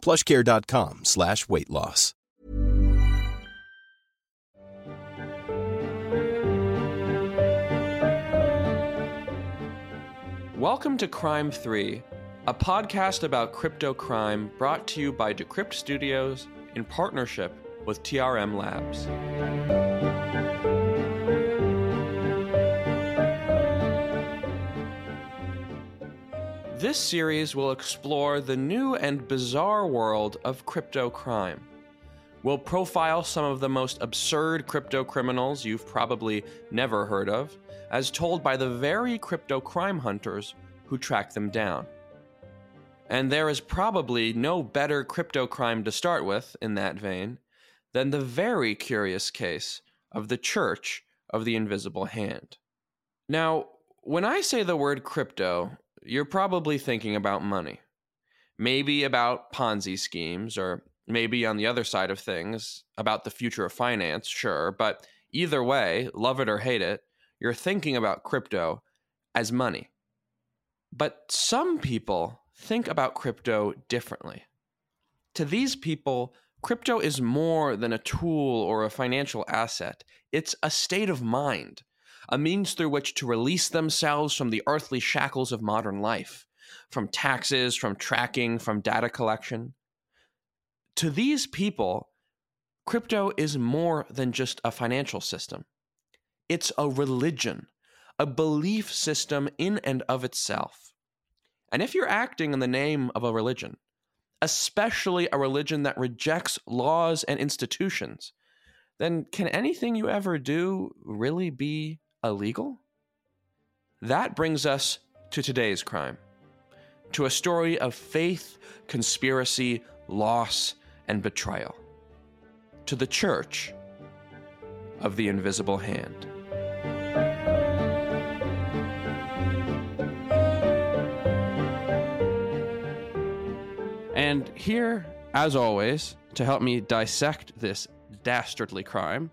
plushcare.com slash weight loss. Welcome to Crime 3, a podcast about crypto crime brought to you by Decrypt Studios in partnership with TRM Labs. This series will explore the new and bizarre world of crypto crime. We'll profile some of the most absurd crypto criminals you've probably never heard of, as told by the very crypto crime hunters who track them down. And there is probably no better crypto crime to start with, in that vein, than the very curious case of the Church of the Invisible Hand. Now, when I say the word crypto, you're probably thinking about money. Maybe about Ponzi schemes, or maybe on the other side of things, about the future of finance, sure. But either way, love it or hate it, you're thinking about crypto as money. But some people think about crypto differently. To these people, crypto is more than a tool or a financial asset, it's a state of mind a means through which to release themselves from the earthly shackles of modern life, from taxes, from tracking, from data collection. To these people, crypto is more than just a financial system. It's a religion, a belief system in and of itself. And if you're acting in the name of a religion, especially a religion that rejects laws and institutions, then can anything you ever do really be illegal? That brings us to today's crime, to a story of faith, conspiracy, loss, and betrayal, to the church of the invisible hand. And here, as always, to help me dissect this dastardly crime,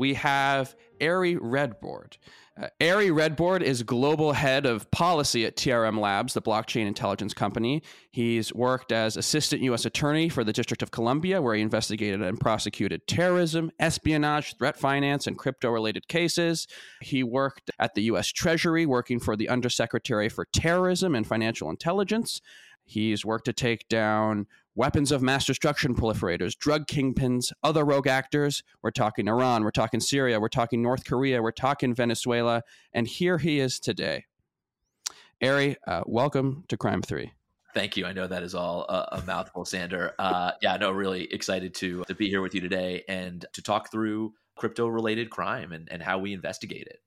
we have Ari Redbord. Uh, Ari Redbord is global head of policy at TRM Labs, the blockchain intelligence company. He's worked as assistant U.S. attorney for the District of Columbia, where he investigated and prosecuted terrorism, espionage, threat finance, and crypto related cases. He worked at the U.S. Treasury, working for the Undersecretary for Terrorism and Financial Intelligence. He's worked to take down weapons of mass destruction proliferators, drug kingpins, other rogue actors. We're talking Iran, we're talking Syria, we're talking North Korea, we're talking Venezuela, and here he is today. Ari, uh, welcome to Crime 3. Thank you. I know that is all a, a mouthful, Sander. Uh, yeah, no, really excited to to be here with you today and to talk through crypto related crime and, and how we investigate it.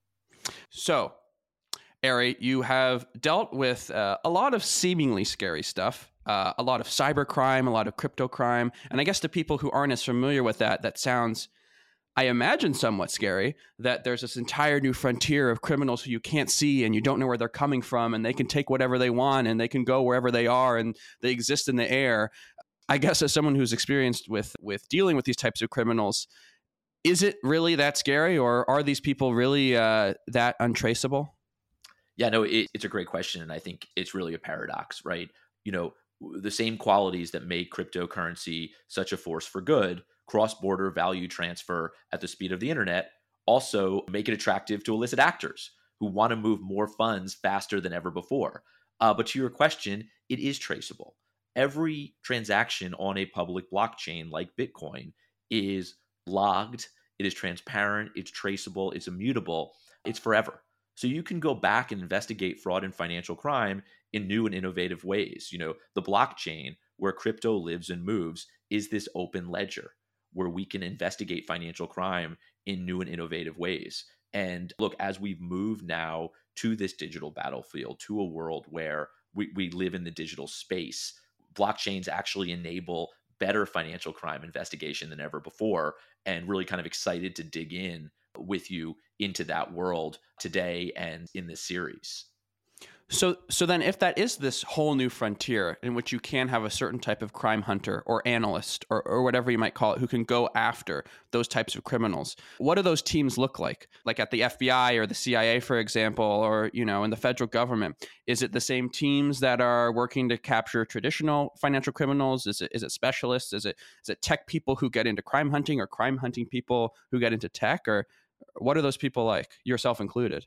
So, Ari, you have dealt with uh, a lot of seemingly scary stuff, uh, a lot of cyber crime, a lot of crypto crime. And I guess to people who aren't as familiar with that, that sounds, I imagine, somewhat scary that there's this entire new frontier of criminals who you can't see and you don't know where they're coming from and they can take whatever they want and they can go wherever they are and they exist in the air. I guess as someone who's experienced with with dealing with these types of criminals, is it really that scary or are these people really uh, that untraceable? Yeah, no, it, it's a great question. And I think it's really a paradox, right? You know, the same qualities that make cryptocurrency such a force for good, cross border value transfer at the speed of the internet, also make it attractive to illicit actors who want to move more funds faster than ever before. Uh, but to your question, it is traceable. Every transaction on a public blockchain like Bitcoin is logged, it is transparent, it's traceable, it's immutable, it's forever. So you can go back and investigate fraud and financial crime in new and innovative ways. You know, the blockchain where crypto lives and moves is this open ledger where we can investigate financial crime in new and innovative ways. And look, as we've moved now to this digital battlefield, to a world where we, we live in the digital space, blockchains actually enable better financial crime investigation than ever before and really kind of excited to dig in with you into that world today and in this series. So, so then, if that is this whole new frontier in which you can have a certain type of crime hunter or analyst or, or whatever you might call it, who can go after those types of criminals, what do those teams look like? Like at the FBI or the CIA, for example, or you know, in the federal government, is it the same teams that are working to capture traditional financial criminals? Is it is it specialists? Is it is it tech people who get into crime hunting, or crime hunting people who get into tech, or what are those people like, yourself included?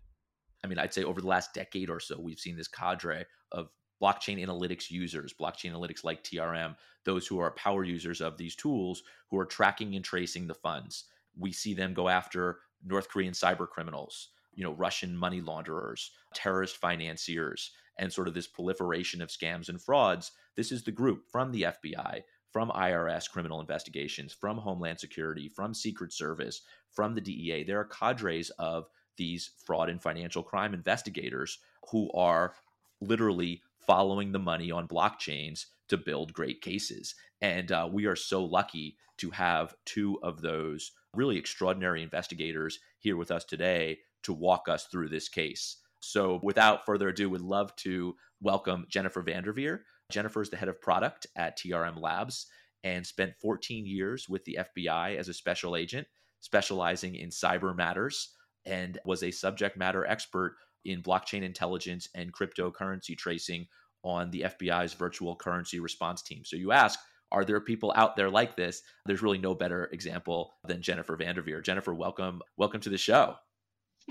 I mean, I'd say over the last decade or so, we've seen this cadre of blockchain analytics users, blockchain analytics like TRM, those who are power users of these tools who are tracking and tracing the funds. We see them go after North Korean cyber criminals, you know, Russian money launderers, terrorist financiers, and sort of this proliferation of scams and frauds. This is the group from the FBI, from IRS criminal investigations, from Homeland Security, from Secret Service, from the DEA. There are cadres of these fraud and financial crime investigators who are literally following the money on blockchains to build great cases. And uh, we are so lucky to have two of those really extraordinary investigators here with us today to walk us through this case. So, without further ado, we'd love to welcome Jennifer Vanderveer. Jennifer is the head of product at TRM Labs and spent 14 years with the FBI as a special agent, specializing in cyber matters and was a subject matter expert in blockchain intelligence and cryptocurrency tracing on the FBI's virtual currency response team. So you ask, are there people out there like this? There's really no better example than Jennifer Vanderveer. Jennifer, welcome, welcome to the show.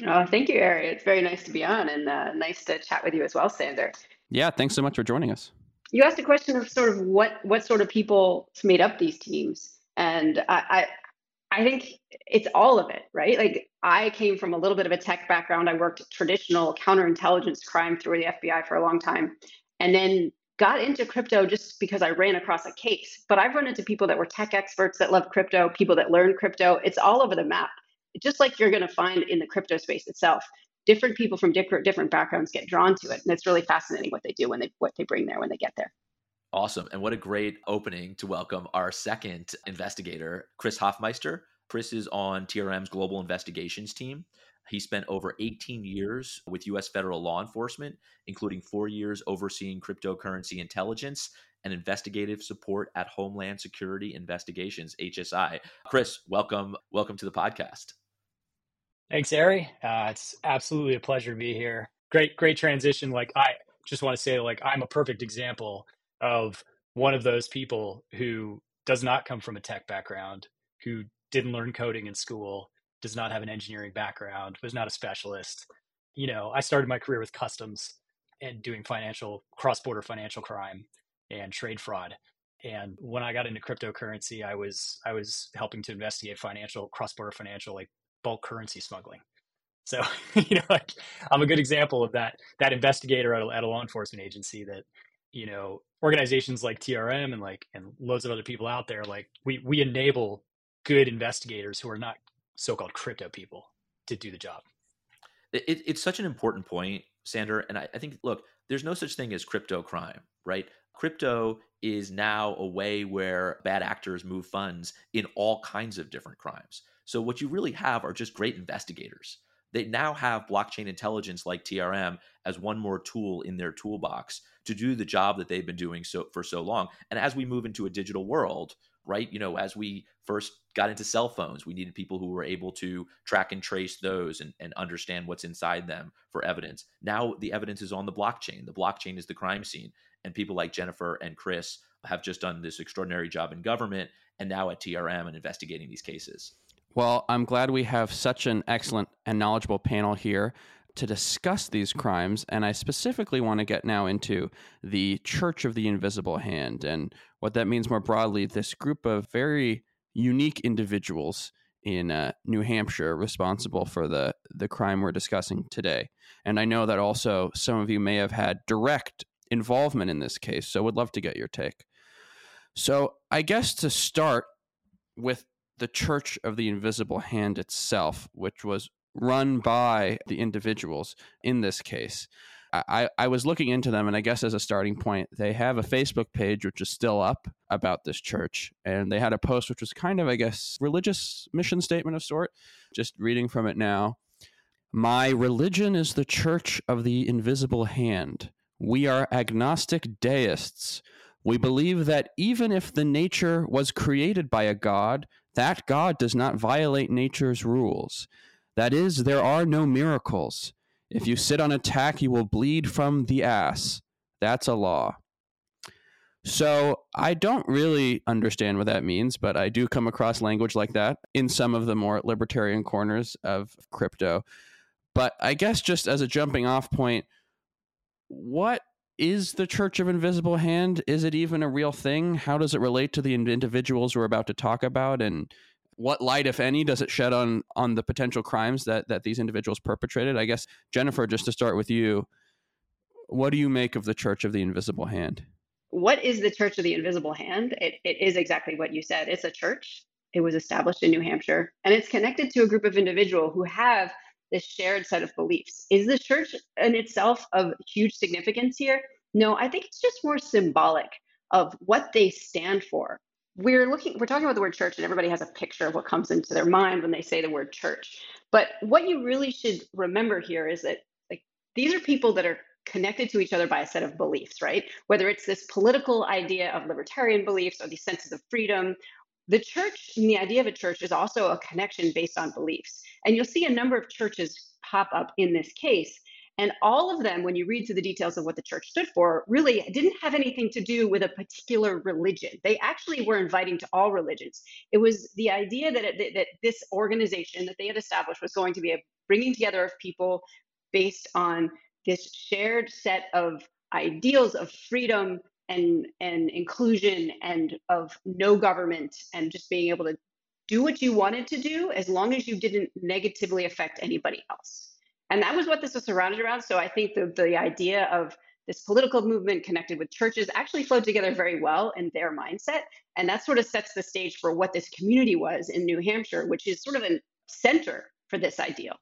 Oh, thank you, Ari. It's very nice to be on and uh, nice to chat with you as well, Sander. Yeah, thanks so much for joining us. You asked a question of sort of what what sort of people made up these teams, and I, I think it's all of it, right? Like I came from a little bit of a tech background. I worked traditional counterintelligence crime through the FBI for a long time, and then got into crypto just because I ran across a case. But I've run into people that were tech experts that love crypto, people that learn crypto. It's all over the map. Just like you're going to find in the crypto space itself. Different people from different different backgrounds get drawn to it, and it's really fascinating what they do when they what they bring there when they get there. Awesome. And what a great opening to welcome our second investigator, Chris Hoffmeister. Chris is on TRM's global investigations team. He spent over 18 years with U.S. federal law enforcement, including four years overseeing cryptocurrency intelligence and investigative support at Homeland Security Investigations (HSI). Chris, welcome, welcome to the podcast. Thanks, Ari. Uh, it's absolutely a pleasure to be here. Great, great transition. Like I just want to say, like I'm a perfect example of one of those people who does not come from a tech background, who didn't learn coding in school, does not have an engineering background, was not a specialist. You know, I started my career with customs and doing financial cross border financial crime and trade fraud. And when I got into cryptocurrency, I was I was helping to investigate financial cross border financial like bulk currency smuggling. So you know, like I'm a good example of that that investigator at a, at a law enforcement agency that you know organizations like TRM and like and loads of other people out there like we we enable good investigators who are not so-called crypto people to do the job. It, it's such an important point, Sander, and I, I think look, there's no such thing as crypto crime, right? Crypto is now a way where bad actors move funds in all kinds of different crimes. So what you really have are just great investigators. They now have blockchain intelligence like TRM as one more tool in their toolbox to do the job that they've been doing so for so long. And as we move into a digital world, right, you know, as we first got into cell phones, we needed people who were able to track and trace those and, and understand what's inside them for evidence. Now the evidence is on the blockchain. The blockchain is the crime scene. And people like Jennifer and Chris have just done this extraordinary job in government and now at TRM and investigating these cases. Well, I'm glad we have such an excellent and knowledgeable panel here to discuss these crimes. And I specifically want to get now into the Church of the Invisible Hand and what that means more broadly. This group of very unique individuals in uh, New Hampshire responsible for the, the crime we're discussing today. And I know that also some of you may have had direct involvement in this case. So would love to get your take. So I guess to start with the Church of the Invisible Hand itself, which was run by the individuals in this case. I, I was looking into them, and I guess as a starting point, they have a Facebook page which is still up about this church, and they had a post which was kind of, I guess, religious mission statement of sort. Just reading from it now. My religion is the church of the invisible hand. We are agnostic deists. We believe that even if the nature was created by a god, that god does not violate nature's rules. That is, there are no miracles. If you sit on a tack, you will bleed from the ass. That's a law. So I don't really understand what that means, but I do come across language like that in some of the more libertarian corners of crypto. But I guess just as a jumping off point, what is the Church of Invisible Hand? Is it even a real thing? How does it relate to the individuals we're about to talk about? And what light, if any, does it shed on on the potential crimes that that these individuals perpetrated? I guess Jennifer, just to start with you, what do you make of the Church of the Invisible Hand? What is the Church of the Invisible Hand? It, it is exactly what you said. It's a church. It was established in New Hampshire, and it's connected to a group of individuals who have this shared set of beliefs. Is the church in itself of huge significance here? No, I think it's just more symbolic of what they stand for we're looking we're talking about the word church and everybody has a picture of what comes into their mind when they say the word church. But what you really should remember here is that like these are people that are connected to each other by a set of beliefs right? Whether it's this political idea of libertarian beliefs or these senses of freedom the church and the idea of a church is also a connection based on beliefs. And you'll see a number of churches pop up in this case and all of them, when you read through the details of what the church stood for, really didn't have anything to do with a particular religion. They actually were inviting to all religions. It was the idea that, it, that this organization that they had established was going to be a bringing together of people based on this shared set of ideals of freedom and and inclusion and of no government and just being able to do what you wanted to do as long as you didn't negatively affect anybody else. And that was what this was surrounded around. So I think the, the idea of this political movement connected with churches actually flowed together very well in their mindset. And that sort of sets the stage for what this community was in New Hampshire, which is sort of a center for this ideal.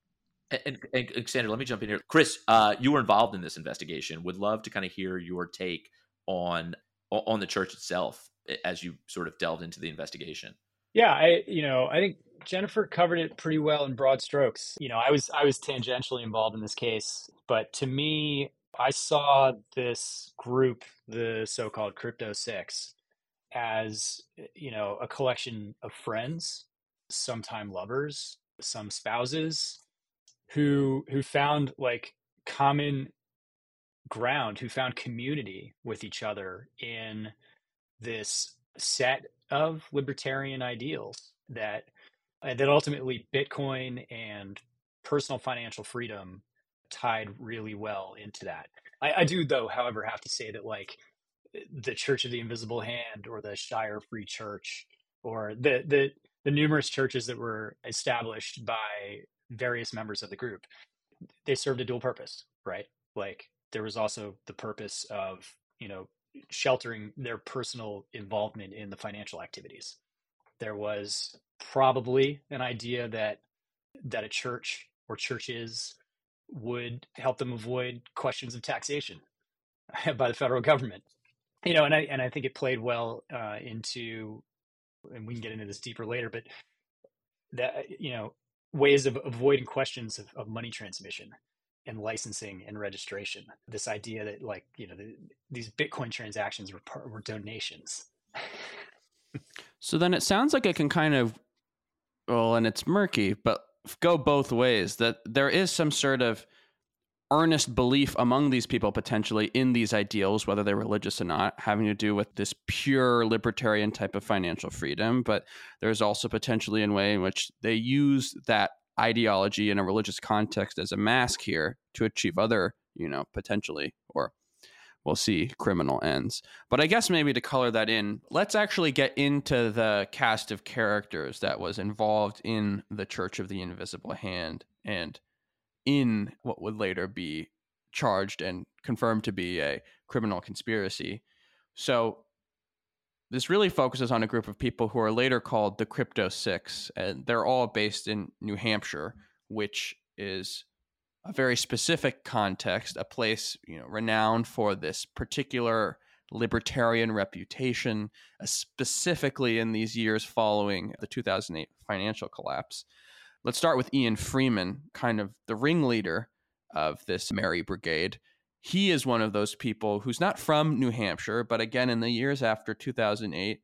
And, and, and Sander, let me jump in here. Chris, uh, you were involved in this investigation. Would love to kind of hear your take on on the church itself as you sort of delved into the investigation. Yeah, I you know I think Jennifer covered it pretty well in broad strokes. You know, I was I was tangentially involved in this case, but to me, I saw this group, the so-called Crypto Six, as you know a collection of friends, sometime lovers, some spouses, who who found like common ground, who found community with each other in this set of libertarian ideals that and that ultimately Bitcoin and personal financial freedom tied really well into that. I, I, do, though, however, have to say that like the Church of the Invisible Hand or the Shire Free Church or the the the numerous churches that were established by various members of the group, they served a dual purpose, right? Like there was also the purpose of you know sheltering their personal involvement in the financial activities. There was probably an idea that that a church or churches would help them avoid questions of taxation by the federal government. You know, and I and I think it played well uh, into, and we can get into this deeper later, but that you know ways of avoiding questions of, of money transmission and licensing and registration. This idea that like you know the, these Bitcoin transactions were were donations. so then it sounds like it can kind of well, and it's murky, but go both ways. That there is some sort of earnest belief among these people potentially in these ideals, whether they're religious or not, having to do with this pure libertarian type of financial freedom. But there's also potentially a way in which they use that ideology in a religious context as a mask here to achieve other, you know, potentially we'll see criminal ends. But I guess maybe to color that in, let's actually get into the cast of characters that was involved in the Church of the Invisible Hand and in what would later be charged and confirmed to be a criminal conspiracy. So this really focuses on a group of people who are later called the Crypto Six, and they're all based in New Hampshire, which is a very specific context, a place you know renowned for this particular libertarian reputation, uh, specifically in these years following the 2008 financial collapse. Let's start with Ian Freeman, kind of the ringleader of this Merry Brigade. He is one of those people who's not from New Hampshire, but again, in the years after 2008,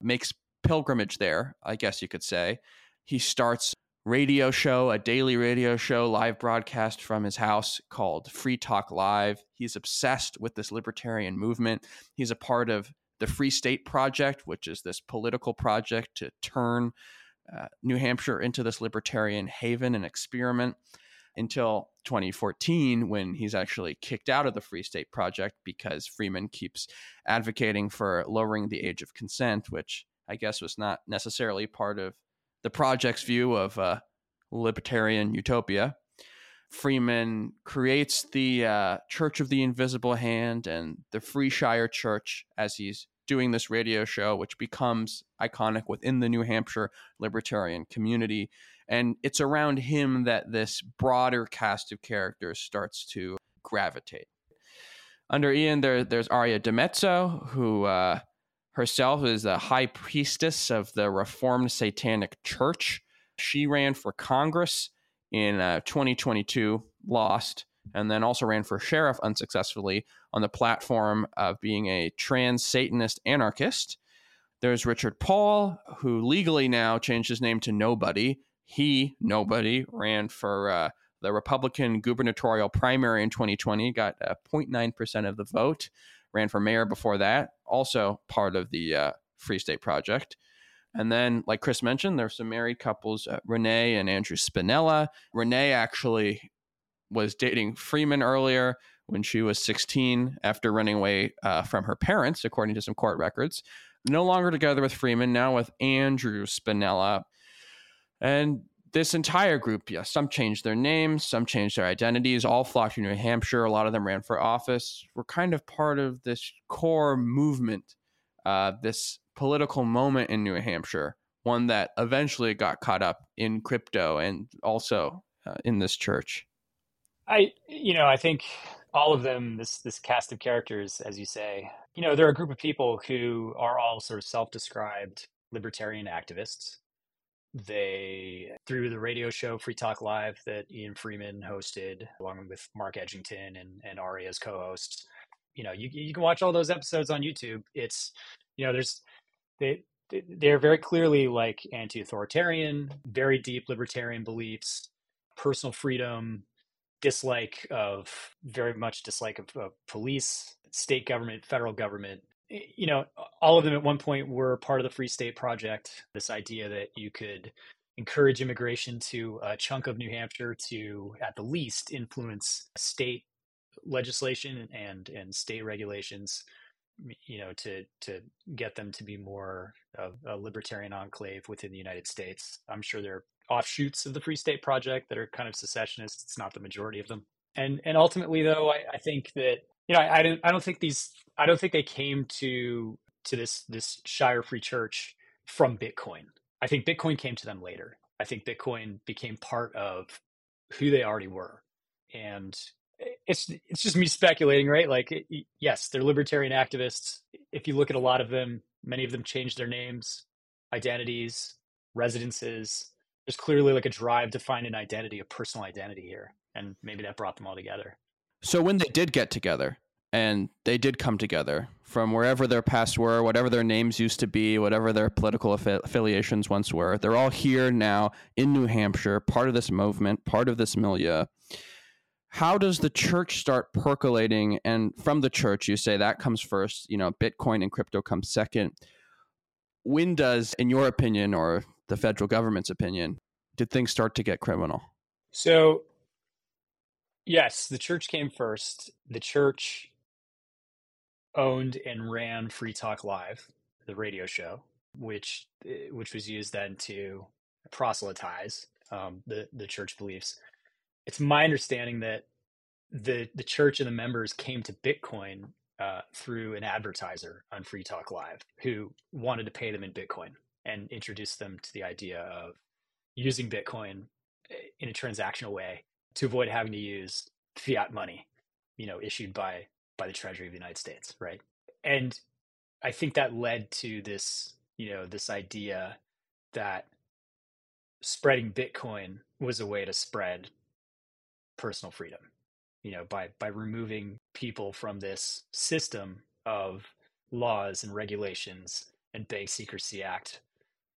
makes pilgrimage there, I guess you could say. He starts radio show, a daily radio show, live broadcast from his house called Free Talk Live. He's obsessed with this libertarian movement. He's a part of the Free State Project, which is this political project to turn uh, New Hampshire into this libertarian haven and experiment until 2014 when he's actually kicked out of the Free State Project because Freeman keeps advocating for lowering the age of consent, which I guess was not necessarily part of the project's view of uh, libertarian utopia. Freeman creates the uh, Church of the Invisible Hand and the Free Shire Church as he's doing this radio show, which becomes iconic within the New Hampshire libertarian community. And it's around him that this broader cast of characters starts to gravitate. Under Ian, there, there's Aria DiMezzo, who uh, herself is a high priestess of the Reformed Satanic Church. She ran for Congress in uh, 2022, lost, and then also ran for sheriff unsuccessfully on the platform of being a trans Satanist anarchist. There's Richard Paul, who legally now changed his name to Nobody. He, Nobody, ran for uh, the Republican gubernatorial primary in 2020, got uh, 0.9% of the vote ran for mayor before that, also part of the uh, Free State Project. And then, like Chris mentioned, there's some married couples, uh, Renee and Andrew Spinella. Renee actually was dating Freeman earlier when she was 16 after running away uh, from her parents, according to some court records. No longer together with Freeman, now with Andrew Spinella. And this entire group, yes, some changed their names, some changed their identities, all flocked to New Hampshire. A lot of them ran for office. Were kind of part of this core movement, uh, this political moment in New Hampshire, one that eventually got caught up in crypto and also uh, in this church. I, you know, I think all of them, this this cast of characters, as you say, you know, they're a group of people who are all sort of self-described libertarian activists they through the radio show Free Talk Live that Ian Freeman hosted along with Mark Edgington and and Ari as co-hosts. You know, you you can watch all those episodes on YouTube. It's you know, there's they they're very clearly like anti-authoritarian, very deep libertarian beliefs, personal freedom, dislike of very much dislike of, of police, state government, federal government, you know, all of them at one point were part of the Free State Project. This idea that you could encourage immigration to a chunk of New Hampshire to, at the least, influence state legislation and and state regulations you know to to get them to be more of a libertarian enclave within the United States. I'm sure there are offshoots of the Free State Project that are kind of secessionists. It's not the majority of them. And and ultimately though I, I think that you know, I, I don't I don't think these I don't think they came to to this this Shire Free Church from Bitcoin. I think Bitcoin came to them later. I think Bitcoin became part of who they already were, and it's it's just me speculating, right? Like, yes, they're libertarian activists. If you look at a lot of them, many of them changed their names, identities, residences. There's clearly like a drive to find an identity, a personal identity here, and maybe that brought them all together. So when they did get together and they did come together from wherever their past were, whatever their names used to be, whatever their political affi- affiliations once were, they're all here now in New Hampshire, part of this movement, part of this milieu. How does the church start percolating? And from the church, you say that comes first, you know, Bitcoin and crypto come second. When does, in your opinion, or the federal government's opinion, did things start to get criminal? So Yes, the church came first. The church owned and ran Free Talk Live, the radio show, which eh, which was used then to proselytize um, the the church beliefs. It's my understanding that the the church and the members came to Bitcoin uh, through an advertiser on Free Talk Live who wanted to pay them in Bitcoin and introduced them to the idea of using Bitcoin eh, in a transactional way to avoid having to use fiat money, you know, issued by by the Treasury of the United States, right? And I think that led to this, you know, this idea that spreading Bitcoin was a way to spread personal freedom, you know, by by removing people from this system of laws and regulations and Bank Secrecy Act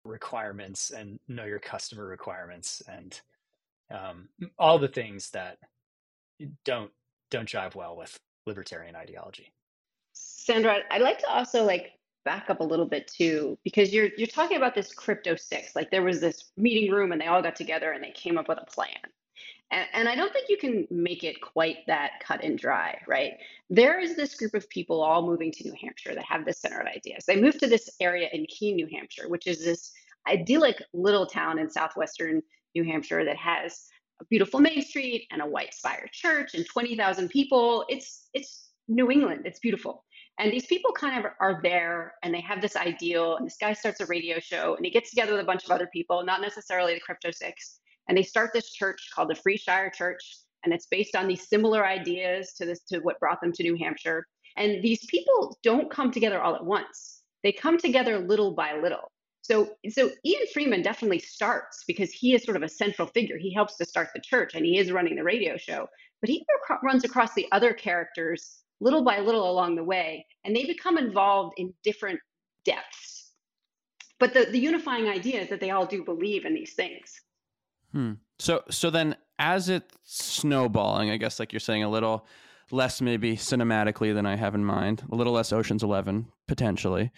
requirements and know your customer requirements and um, all the things that don't don't jive well with libertarian ideology. Sander, I'd like to also like back up a little bit too, because you're you're talking about this crypto six. Like there was this meeting room and they all got together and they came up with a plan. And, and I don't think you can make it quite that cut and dry, right? There is this group of people all moving to New Hampshire that have this center of ideas. They moved to this area in Keene, New Hampshire, which is this idyllic little town in southwestern New Hampshire that has a beautiful Main Street and a white spire church and 20,000 people. It's it's New England. It's beautiful. And these people kind of are there and they have this ideal. And this guy starts a radio show and he gets together with a bunch of other people, not necessarily the Crypto Six. And they start this church called the Free Shire Church. And it's based on these similar ideas to this to what brought them to New Hampshire. And these people don't come together all at once. They come together little by little. So, so Ian Freeman definitely starts because he is sort of a central figure. He helps to start the church and he is running the radio show. But he runs across the other characters little by little along the way, and they become involved in different depths. But the, the unifying idea is that they all do believe in these things. Hmm. So so then as it's snowballing, I guess like you're saying a little less maybe cinematically than I have in mind, a little less Ocean's 11 potentially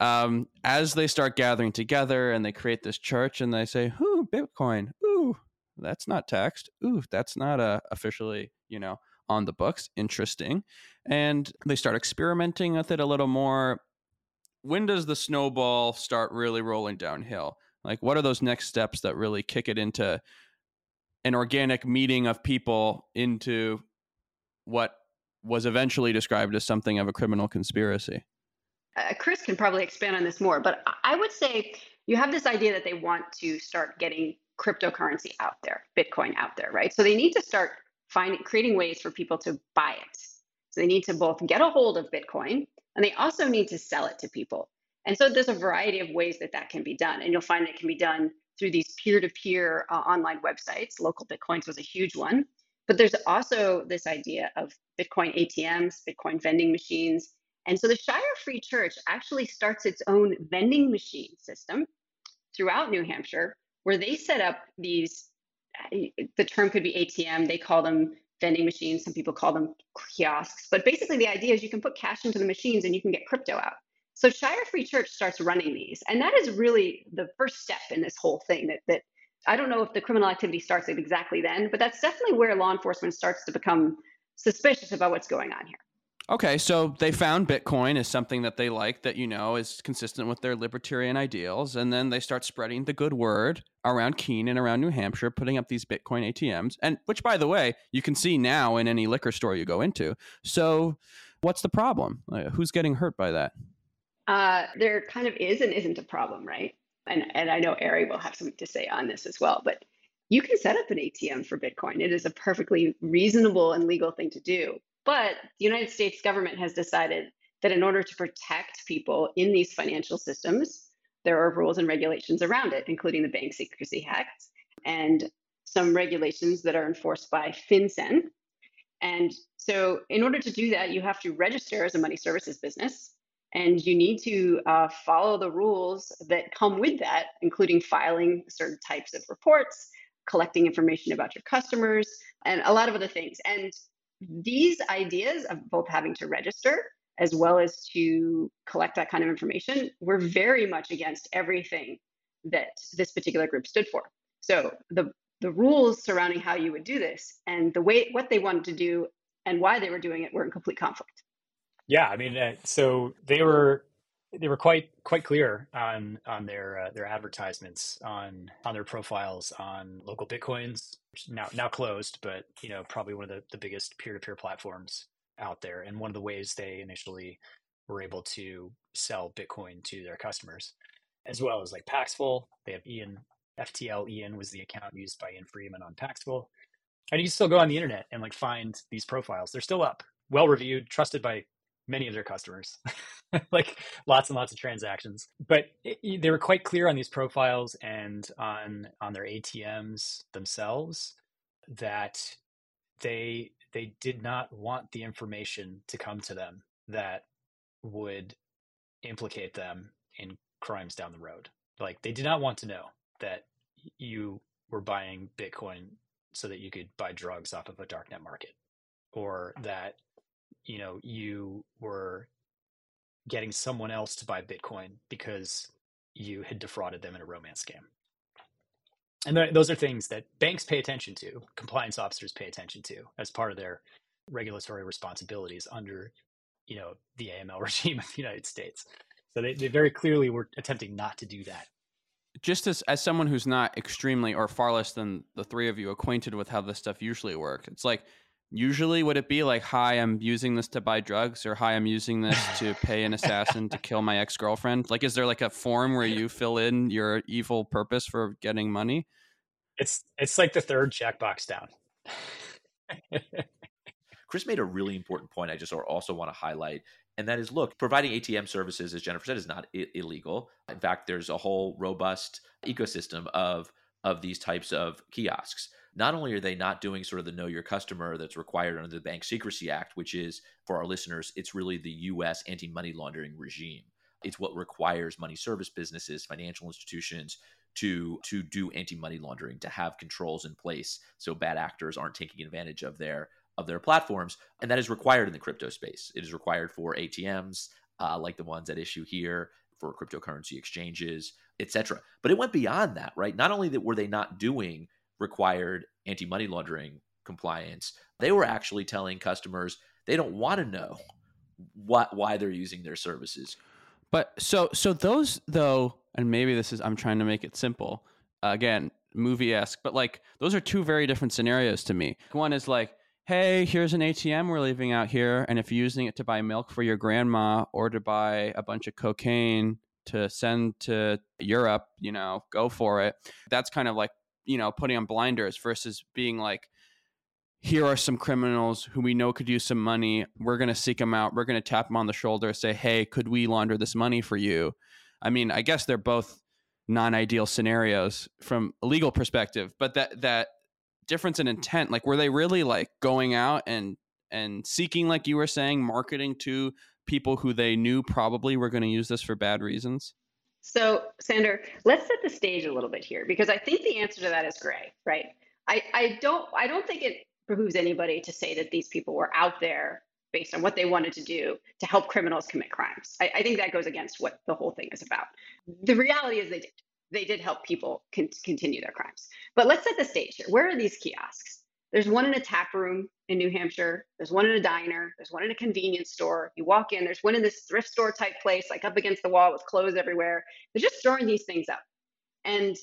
um, as they start gathering together and they create this church and they say, "Ooh, Bitcoin. Ooh, that's not taxed. Ooh, that's not uh, officially, you know, on the books. Interesting." And they start experimenting with it a little more. When does the snowball start really rolling downhill? Like, what are those next steps that really kick it into an organic meeting of people into what was eventually described as something of a criminal conspiracy? Uh, Chris can probably expand on this more, but I would say you have this idea that they want to start getting cryptocurrency out there, Bitcoin out there, right? So they need to start finding creating ways for people to buy it. So they need to both get a hold of Bitcoin and they also need to sell it to people. And so there's a variety of ways that that can be done, and you'll find it can be done through these peer-to-peer uh, online websites. Local Bitcoins was a huge one, but there's also this idea of Bitcoin ATMs, Bitcoin vending machines, and so the Shire Free Church actually starts its own vending machine system throughout New Hampshire, where they set up these, the term could be ATM, they call them vending machines, some people call them kiosks. But basically, the idea is you can put cash into the machines and you can get crypto out. So Shire Free Church starts running these. And that is really the first step in this whole thing that, that I don't know if the criminal activity starts exactly then, but that's definitely where law enforcement starts to become suspicious about what's going on here. Okay, so they found Bitcoin as something that they like that you know is consistent with their libertarian ideals, and then they start spreading the good word around Keene and around New Hampshire, putting up these Bitcoin ATMs, and which, by the way, you can see now in any liquor store you go into. So, what's the problem? who's getting hurt by that? Uh, there kind of is and isn't a problem, right? And and I know Ari will have something to say on this as well, but you can set up an ATM for Bitcoin. It is a perfectly reasonable and legal thing to do. But the United States government has decided that in order to protect people in these financial systems, there are rules and regulations around it, including the Bank Secrecy Act and some regulations that are enforced by FinCEN. And so, in order to do that, you have to register as a money services business, and you need to uh, follow the rules that come with that, including filing certain types of reports, collecting information about your customers, and a lot of other things. And these ideas of both having to register as well as to collect that kind of information were very much against everything that this particular group stood for. So the the rules surrounding how you would do this and the way what they wanted to do and why they were doing it were in complete conflict. Yeah, I mean, uh, so they were they were quite quite clear on on their uh, their advertisements on on their profiles on local bitcoins now now closed but you know probably one of the, the biggest peer-to-peer platforms out there and one of the ways they initially were able to sell bitcoin to their customers as well as like paxful they have ian ftl ian was the account used by ian freeman on paxful And you can still go on the internet and like find these profiles. They're still up, well reviewed, trusted by many of their customers, like lots and lots of transactions. But it, they were quite clear on these profiles and on on their ATMs themselves that they they did not want the information to come to them that would implicate them in crimes down the road. Like they did not want to know that you were buying Bitcoin so that you could buy drugs off of a darknet market or that you know you were getting someone else to buy bitcoin because you had defrauded them in a romance scam. And th- those are things that banks pay attention to compliance officers pay attention to as part of their regulatory responsibilities under you know the aml regime of the united states. So they, they very clearly were attempting not to do that. Just as as someone who's not extremely or far less than the three of you acquainted with how this stuff usually works, it's like usually would it be like hi i'm using this to buy drugs or hi i'm using this to pay an assassin to kill my ex-girlfriend? Like is there like a form where you fill in your evil purpose for getting money? It's it's like the third checkbox down. Chris made a really important point i just also want to highlight and that is look providing atm services as jennifer said is not I- illegal. In fact there's a whole robust ecosystem of of these types of kiosks not only are they not doing sort of the know your customer that's required under the bank secrecy act which is for our listeners it's really the us anti-money laundering regime it's what requires money service businesses financial institutions to to do anti-money laundering to have controls in place so bad actors aren't taking advantage of their of their platforms, and that is required in the crypto space. It is required for ATMs uh, like the ones at issue here, for cryptocurrency exchanges, etc. But it went beyond that, right? Not only that were they not doing required anti-money laundering compliance, they were actually telling customers they don't want to know what why they're using their services. But so so those though, and maybe this is I'm trying to make it simple. Uh, again, movie esque, but like those are two very different scenarios to me. One is like hey, here's an ATM we're leaving out here. And if you're using it to buy milk for your grandma or to buy a bunch of cocaine to send to Europe, you know, go for it. That's kind of like, you know, putting on blinders versus being like, here are some criminals who we know could use some money. We're going to seek them out. We're going to tap them on the shoulder, say, hey, could we launder this money for you? I mean, I guess they're both non-ideal scenarios from a legal perspective, but that that difference in intent like were they really like going out and and seeking like you were saying marketing to people who they knew probably were going to use this for bad reasons so sander let's set the stage a little bit here because i think the answer to that is gray right i i don't i don't think it behooves anybody to say that these people were out there based on what they wanted to do to help criminals commit crimes I, I think that goes against what the whole thing is about mm-hmm. the reality is they did they did help people con- continue their crimes. But let's set the stage here. Where are these kiosks? There's one in a tap room in New Hampshire. There's one in a diner. There's one in a convenience store. You walk in, there's one in this thrift store type place, like up against the wall with clothes everywhere. They're just storing these things up. And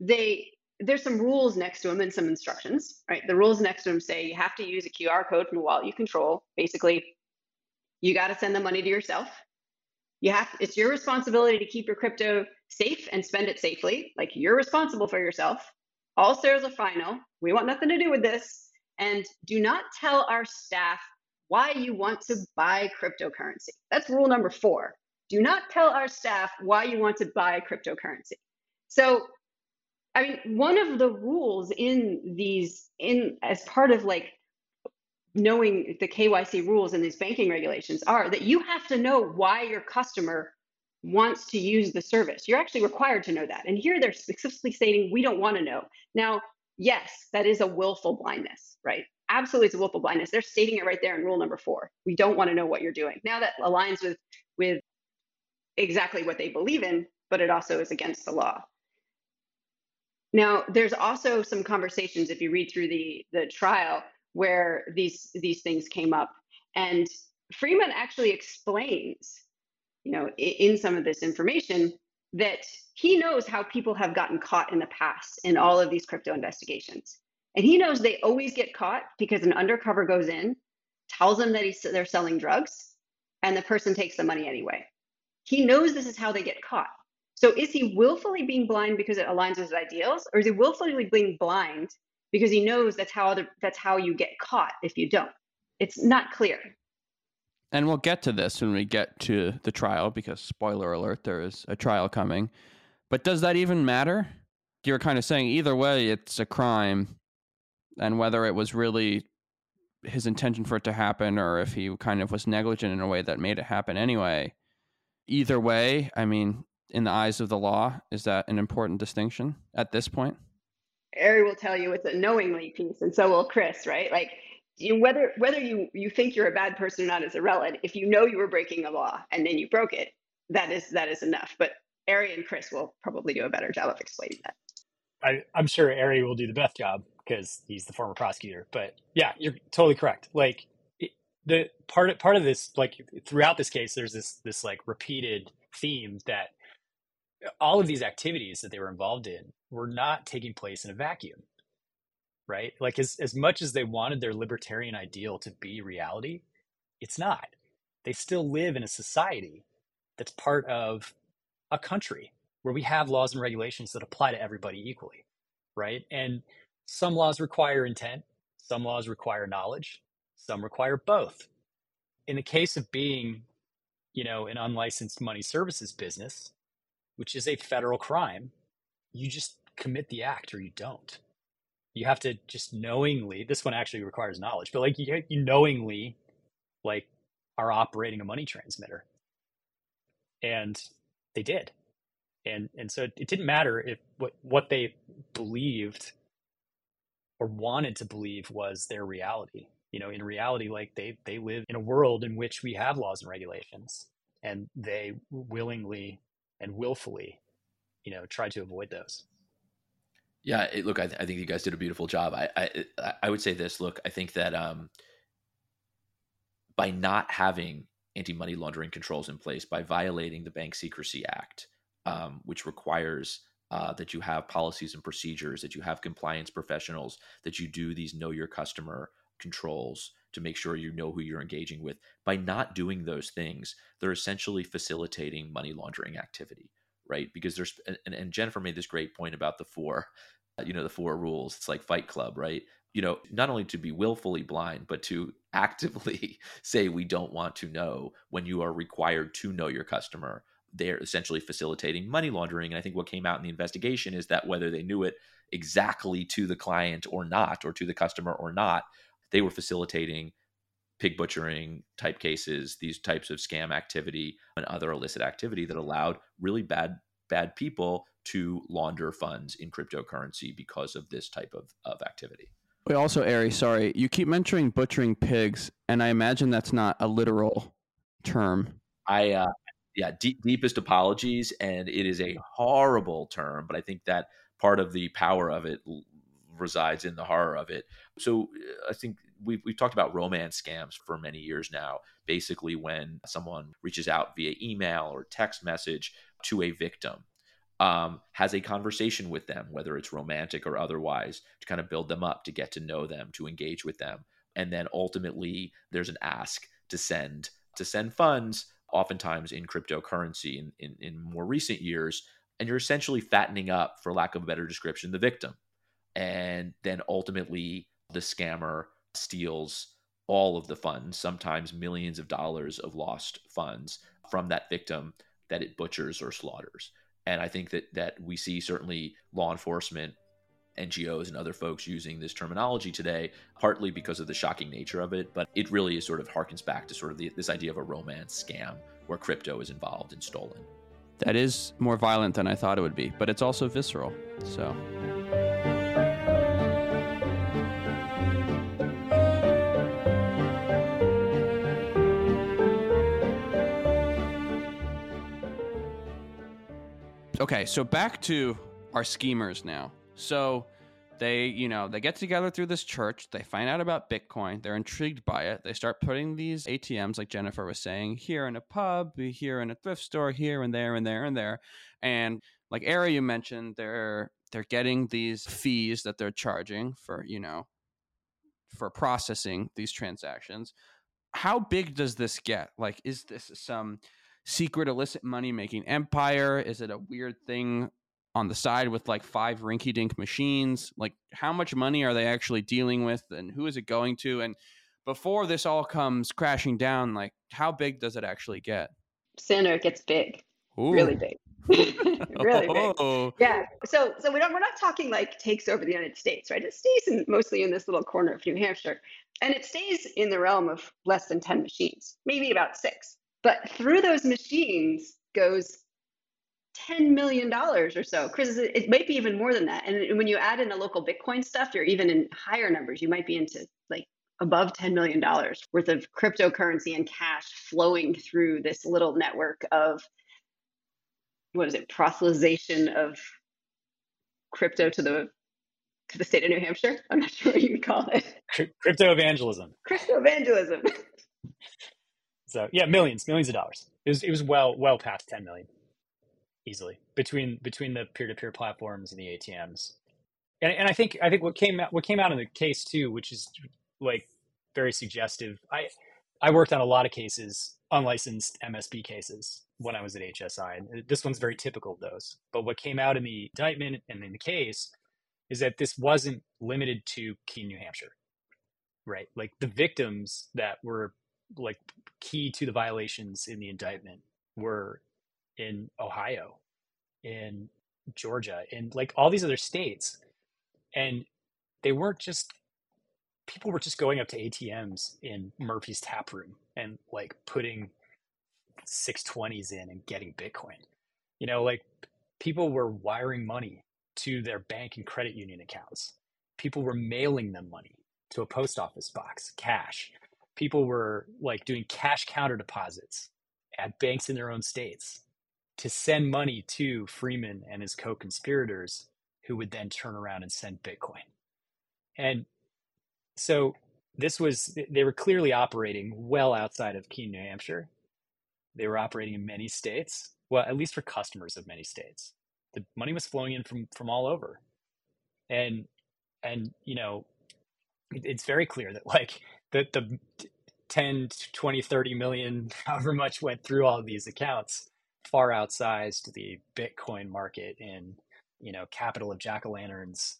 they there's some rules next to them and some instructions, right? The rules next to them say you have to use a QR code from the wallet you control. Basically, you got to send the money to yourself. You have it's your responsibility to keep your crypto safe and spend it safely. Like you're responsible for yourself. All sales are final. We want nothing to do with this. And do not tell our staff why you want to buy cryptocurrency. That's rule number four. Do not tell our staff why you want to buy cryptocurrency. So, I mean, one of the rules in these, in as part of like knowing the KYC rules and these banking regulations are that you have to know why your customer wants to use the service. You're actually required to know that. And here they're specifically stating we don't want to know. Now, yes, that is a willful blindness, right? Absolutely, it's a willful blindness. They're stating it right there in rule number four. We don't want to know what you're doing. Now that aligns with with exactly what they believe in, but it also is against the law. Now, there's also some conversations if you read through the the trial where these these things came up, and Freeman actually explains you know, in some of this information that he knows how people have gotten caught in the past in all of these crypto investigations. And he knows they always get caught because an undercover goes in, tells them that he's, they're selling drugs, and the person takes the money anyway. He knows this is how they get caught. So is he willfully being blind because it aligns with his ideals, or is he willfully being blind because he knows that's how that's how you get caught if you don't. It's not clear. And we'll get to this when we get to the trial because spoiler alert, there is a trial coming. But does that even matter? You're kind of saying either way it's a crime and whether it was really his intention for it to happen or if he kind of was negligent in a way that made it happen anyway. Either way, I mean, in the eyes of the law, is that an important distinction at this point? Ari will tell you it's a knowingly piece, and so will Chris, right? Like you, whether whether you you think you're a bad person or not is irrelevant. If you know you were breaking a law and then you broke it, that is that is enough. But Ari and Chris will probably do a better job of explaining that. I, I'm sure Ari will do the best job because he's the former prosecutor. But yeah, you're totally correct. Like the part part of this, like throughout this case, there's this this like repeated theme that all of these activities that they were involved in were not taking place in a vacuum right? Like as, as much as they wanted their libertarian ideal to be reality it's not. They still live in a society that's part of a country where we have laws and regulations that apply to everybody equally right? And some laws require intent some laws require knowledge some require both. In the case of being you know an unlicensed money services business which is a federal crime, you just commit the act or you don't. You have to just knowingly, this one actually requires knowledge, but like you, you knowingly like are operating a money transmitter. And they did. And and so it didn't matter if what what they believed or wanted to believe was their reality. You know, in reality, like they they live in a world in which we have laws and regulations, and they willingly and willfully, you know, try to avoid those. Yeah, it, look, I, th- I, think you guys did a beautiful job. I, I, I would say this. Look, I think that um, by not having anti-money laundering controls in place, by violating the Bank Secrecy Act, um, which requires uh, that you have policies and procedures, that you have compliance professionals, that you do these know your customer controls to make sure you know who you're engaging with. By not doing those things, they're essentially facilitating money laundering activity, right? Because there's and, and Jennifer made this great point about the four, uh, you know, the four rules. It's like Fight Club, right? You know, not only to be willfully blind, but to actively say we don't want to know when you are required to know your customer. They're essentially facilitating money laundering. And I think what came out in the investigation is that whether they knew it exactly to the client or not, or to the customer or not, they were facilitating pig butchering type cases, these types of scam activity and other illicit activity that allowed really bad bad people to launder funds in cryptocurrency because of this type of, of activity. Wait, also, Ari, sorry, you keep mentioning butchering pigs, and I imagine that's not a literal term. I, uh, yeah, deep, deepest apologies, and it is a horrible term, but I think that part of the power of it resides in the horror of it. So uh, I think we've, we've talked about romance scams for many years now. Basically, when someone reaches out via email or text message to a victim, um, has a conversation with them, whether it's romantic or otherwise, to kind of build them up, to get to know them, to engage with them, and then ultimately there's an ask to send to send funds, oftentimes in cryptocurrency. In, in, in more recent years, and you're essentially fattening up, for lack of a better description, the victim and then ultimately the scammer steals all of the funds, sometimes millions of dollars of lost funds from that victim that it butchers or slaughters. And I think that that we see certainly law enforcement, NGOs, and other folks using this terminology today, partly because of the shocking nature of it, but it really is sort of harkens back to sort of the, this idea of a romance scam where crypto is involved and stolen. That is more violent than I thought it would be, but it's also visceral. So. Okay, so back to our schemers now. So they, you know, they get together through this church, they find out about Bitcoin, they're intrigued by it. They start putting these ATMs, like Jennifer was saying, here in a pub, here in a thrift store, here and there and there and there. And like Ari, you mentioned, they're they're getting these fees that they're charging for, you know, for processing these transactions. How big does this get? Like, is this some secret illicit money making empire? Is it a weird thing on the side with like five rinky dink machines? Like, how much money are they actually dealing with and who is it going to? And before this all comes crashing down, like, how big does it actually get? Sander, it gets big, Ooh. really big. really big. Oh. Yeah. So so we don't we're not talking like takes over the United States, right? It stays in, mostly in this little corner of New Hampshire. And it stays in the realm of less than 10 machines, maybe about six. But through those machines goes $10 million or so. Chris, it might be even more than that. And when you add in the local Bitcoin stuff, you're even in higher numbers. You might be into like above $10 million worth of cryptocurrency and cash flowing through this little network of what is it, proselytization of crypto to the to the state of New Hampshire. I'm not sure what you would call it. Crypto evangelism. Crypto evangelism. so yeah, millions, millions of dollars. It was it was well well past 10 million easily between between the peer to peer platforms and the ATMs. And, and I think I think what came out what came out in the case too, which is like very suggestive. I I worked on a lot of cases, unlicensed MSB cases when I was at HSI. And this one's very typical of those. But what came out in the indictment and in the case is that this wasn't limited to Keene, New Hampshire, right? Like the victims that were like key to the violations in the indictment were in Ohio, in Georgia, in like all these other states. And they weren't just people were just going up to ATMs in Murphy's tap room and like putting 620s in and getting Bitcoin. You know, like people were wiring money to their bank and credit union accounts. People were mailing them money to a post office box, cash. People were like doing cash counter deposits at banks in their own states to send money to Freeman and his co conspirators, who would then turn around and send Bitcoin. And so this was, they were clearly operating well outside of Keene, New Hampshire. They were operating in many states, well, at least for customers of many states the money was flowing in from from all over and and you know it's very clear that like the the 10 20 30 million however much went through all of these accounts far outsized the bitcoin market in you know capital of jack-o'-lanterns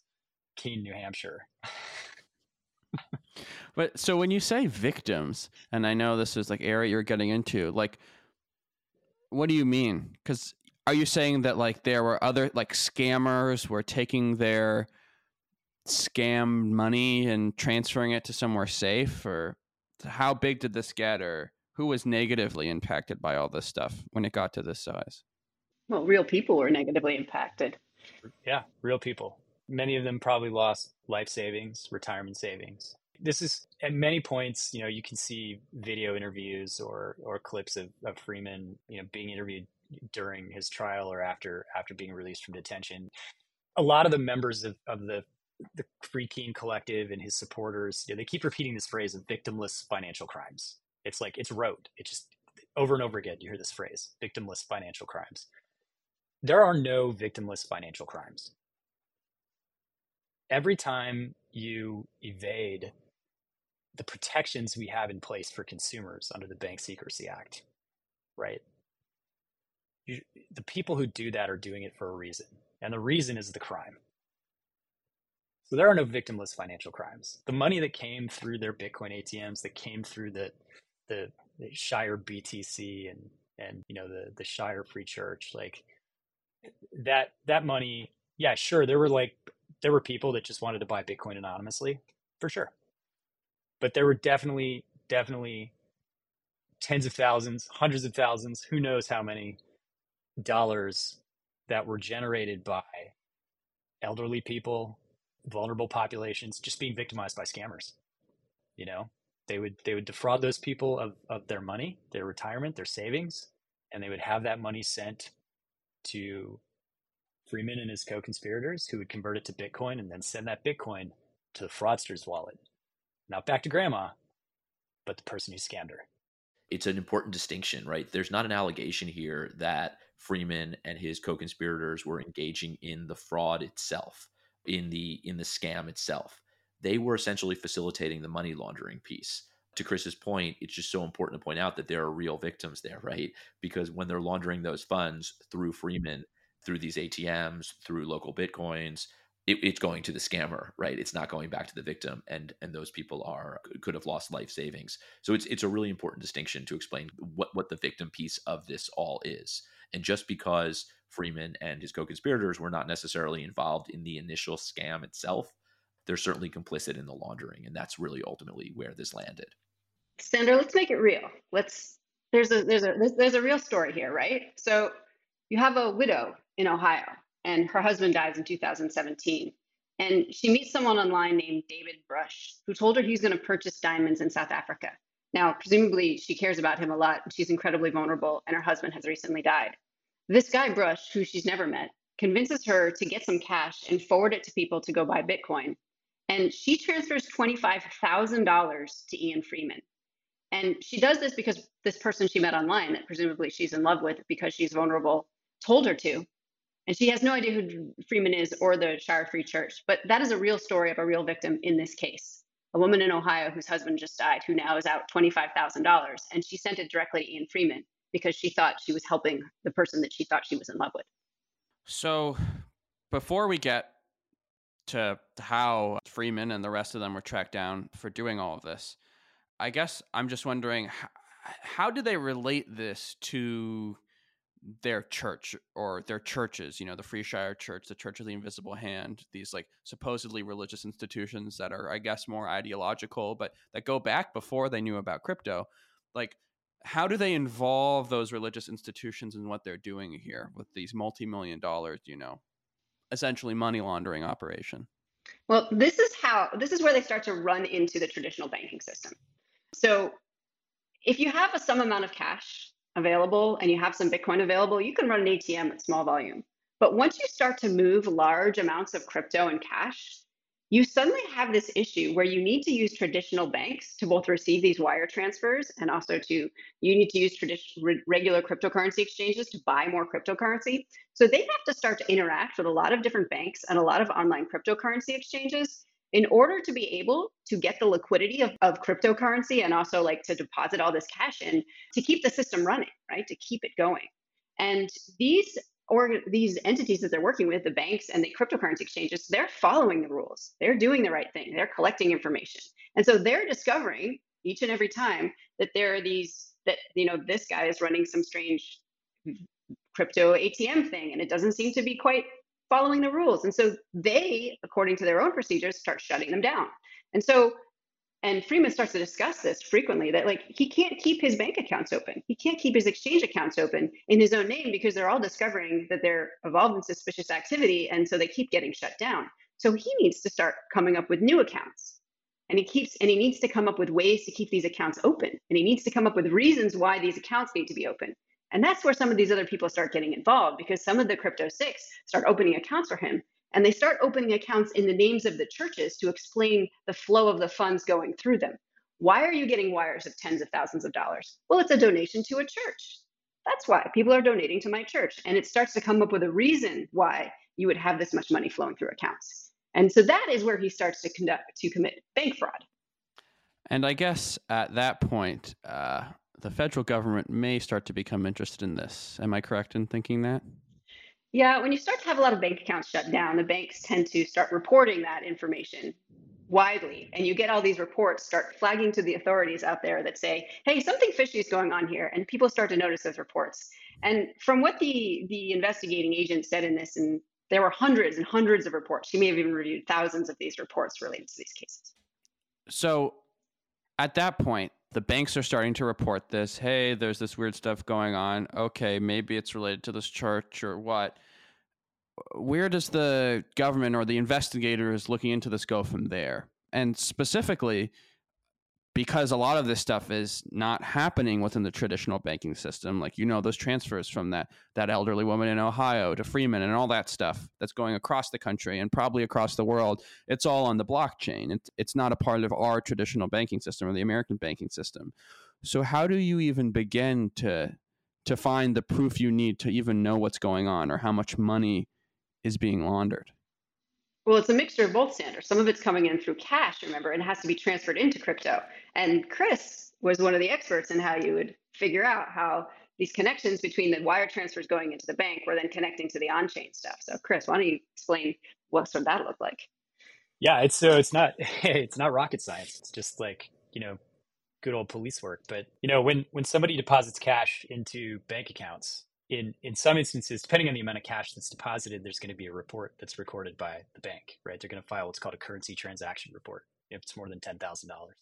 keene new hampshire. But so when you say victims and i know this is like area you're getting into like what do you mean? Because are you saying that like there were other like scammers were taking their scam money and transferring it to somewhere safe or how big did this get or who was negatively impacted by all this stuff when it got to this size? Well real people were negatively impacted. Yeah real people. Many of them probably lost life savings retirement savings. This is at many points you know you can see video interviews or or clips of, of freeman you know being interviewed during his trial or after after being released from detention. A lot of the members of, of the the Free Keene Collective and his supporters, you know, they keep repeating this phrase of victimless financial crimes. It's like it's rote. It just over and over again you hear this phrase, victimless financial crimes. There are no victimless financial crimes. Every time you evade the protections we have in place for consumers under the Bank Secrecy Act, right? you, the people who do that are doing it for a reason, and the reason is the crime. So there are no victimless financial crimes. The money that came through their Bitcoin ATMs, that came through the the, the Shire BTC and and you know the the Shire Free Church, like that that money, yeah, sure, there were like there were people that just wanted to buy Bitcoin anonymously, for sure. But there were definitely definitely tens of thousands, hundreds of thousands, who knows how many dollars that were generated by elderly people, vulnerable populations, just being victimized by scammers. You know, they would they would defraud those people of, of their money, their retirement, their savings, and they would have that money sent to Freeman and his co-conspirators who would convert it to Bitcoin and then send that Bitcoin to the fraudster's wallet. Not back to grandma, but the person who scammed her. It's an important distinction, right? There's not an allegation here that Freeman and his co-conspirators were engaging in the fraud itself, in the in the scam itself. They were essentially facilitating the money laundering piece. To Chris's point, it's just so important to point out that there are real victims there, right? Because when they're laundering those funds through Freeman, through these ATMs, through local bitcoins, it, it's going to the scammer, right? It's not going back to the victim, and and those people are could have lost life savings. So it's it's a really important distinction to explain what what the victim piece of this all is. And just because Freeman and his co-conspirators were not necessarily involved in the initial scam itself, they're certainly complicit in the laundering, and that's really ultimately where this landed. Sander, let's make it real. Let's there's a there's a there's, there's a real story here, right? So you have a widow in Ohio and her husband dies in 2017. And she meets someone online named David Brush, who told her he's going to purchase diamonds in South Africa. Now, presumably, she cares about him a lot. She's incredibly vulnerable, and her husband has recently died. This guy, Brush, who she's never met, convinces her to get some cash and forward it to people to go buy Bitcoin. And she transfers $25,000 to Ian Freeman. And she does this because this person she met online, that presumably she's in love with because she's vulnerable, told her to. And she has no idea who Freeman is or the Shire Free Church, but that is a real story of a real victim in this case. A woman in Ohio whose husband just died, who now is out $25,000, and she sent it directly to Ian Freeman because she thought she was helping the person that she thought she was in love with. So, before we get to how Freeman and the rest of them were tracked down for doing all of this, I guess I'm just wondering how, how do they relate this to their church or their churches, you know, the Free Shire Church, the Church of the Invisible Hand, these like supposedly religious institutions that are, I guess, more ideological, but that go back before they knew about crypto. Like, how do they involve those religious institutions in what they're doing here with these multi million dollars, you know, essentially money laundering operation? Well, this is how, this is where they start to run into the traditional banking system. So, if you have a some amount of cash available and you have some Bitcoin available, you can run an ATM at small volume. But once you start to move large amounts of crypto and cash, you suddenly have this issue where you need to use traditional banks to both receive these wire transfers and also to you need to use traditional regular cryptocurrency exchanges to buy more cryptocurrency. So they have to start to interact with a lot of different banks and a lot of online cryptocurrency exchanges in order to be able to get the liquidity of, of cryptocurrency and also like to deposit all this cash in to keep the system running, right? To keep it going. And these or these entities that they're working with, the banks and the cryptocurrency exchanges, they're following the rules. They're doing the right thing. They're collecting information. And so they're discovering each and every time that there are these that you know this guy is running some strange crypto ATM thing and it doesn't seem to be quite following the rules. And so they, according to their own procedures, start shutting them down. And so, and Freeman starts to discuss this frequently that like he can't keep his bank accounts open. He can't keep his exchange accounts open in his own name because they're all discovering that they're involved in suspicious activity. And so they keep getting shut down. So he needs to start coming up with new accounts. And he keeps and he needs to come up with ways to keep these accounts open. And he needs to come up with reasons why these accounts need to be open. And that's where some of these other people start getting involved because some of the crypto six start opening accounts for him. And they start opening accounts in the names of the churches to explain the flow of the funds going through them. Why are you getting wires of tens of thousands of dollars? Well, it's a donation to a church. That's why people are donating to my church. And it starts to come up with a reason why you would have this much money flowing through accounts. And so that is where he starts to conduct to commit bank fraud. And I guess at that point, uh, the federal government may start to become interested in this. Am I correct in thinking that? Yeah, when you start to have a lot of bank accounts shut down, the banks tend to start reporting that information widely. And you get all these reports start flagging to the authorities out there that say, hey, something fishy is going on here. And people start to notice those reports. And from what the, the investigating agent said in this, and there were hundreds and hundreds of reports, he may have even reviewed thousands of these reports related to these cases. So at that point, the banks are starting to report this. Hey, there's this weird stuff going on. Okay, maybe it's related to this church or what. Where does the government or the investigators looking into this go from there? And specifically, because a lot of this stuff is not happening within the traditional banking system. Like you know those transfers from that that elderly woman in ohio to freeman and all that stuff that's going across the country and probably across the world it's all on the blockchain. It's, it's not a part of our traditional banking system or the american banking system. So how do you even begin to to find the proof you need to even know what's going on or how much money is being laundered well, it's a mixture of both, Sanders. Some of it's coming in through cash, remember, and it has to be transferred into crypto. And Chris was one of the experts in how you would figure out how these connections between the wire transfers going into the bank were then connecting to the on-chain stuff. So, Chris, why don't you explain what sort of that looked like? Yeah, it's so it's not it's not rocket science. It's just like you know good old police work. But you know when when somebody deposits cash into bank accounts, in in some instances, depending on the amount of cash that's deposited, there's going to be a report that's recorded by the bank. Right? They're going to file what's called a currency transaction report if it's more than ten thousand dollars.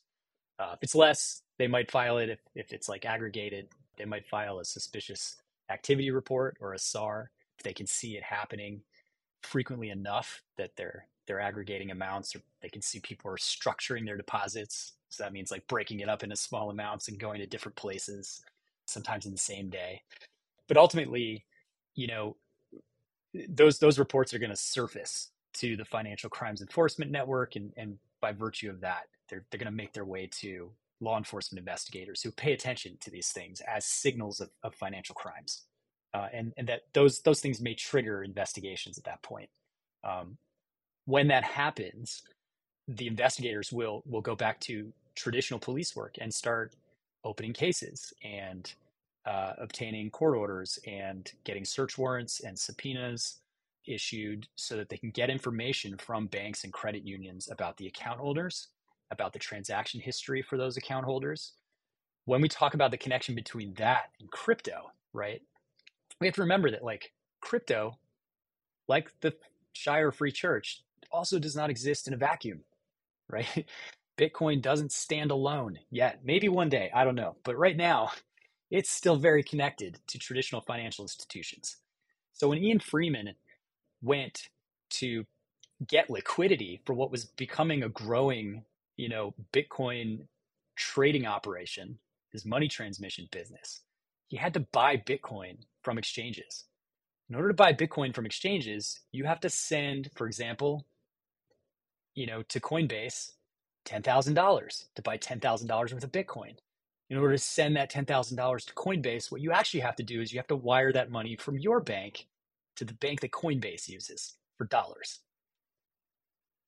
Uh, if it's less, they might file it. If if it's like aggregated, they might file a suspicious activity report or a SAR if they can see it happening frequently enough that they're they're aggregating amounts or they can see people are structuring their deposits so that means like breaking it up into small amounts and going to different places sometimes in the same day but ultimately you know those those reports are going to surface to the financial crimes enforcement network and and by virtue of that they're they're going to make their way to law enforcement investigators who pay attention to these things as signals of, of financial crimes uh, and and that those those things may trigger investigations at that point. Um, when that happens, the investigators will will go back to traditional police work and start opening cases and uh, obtaining court orders and getting search warrants and subpoenas issued so that they can get information from banks and credit unions about the account holders, about the transaction history for those account holders. When we talk about the connection between that and crypto, right? we have to remember that like crypto, like the Shire Free Church, also does not exist in a vacuum, right? Bitcoin doesn't stand alone yet. Maybe one day, I don't know. But right now, it's still very connected to traditional financial institutions. So when Ian Freeman went to get liquidity for what was becoming a growing, you know, Bitcoin trading operation, his money transmission business, he had to buy Bitcoin from exchanges. In order to buy Bitcoin from exchanges, you have to send, for example, you know, to Coinbase, $10,000 to buy $10,000 worth of Bitcoin. In order to send that $10,000 to Coinbase, what you actually have to do is you have to wire that money from your bank to the bank that Coinbase uses for dollars.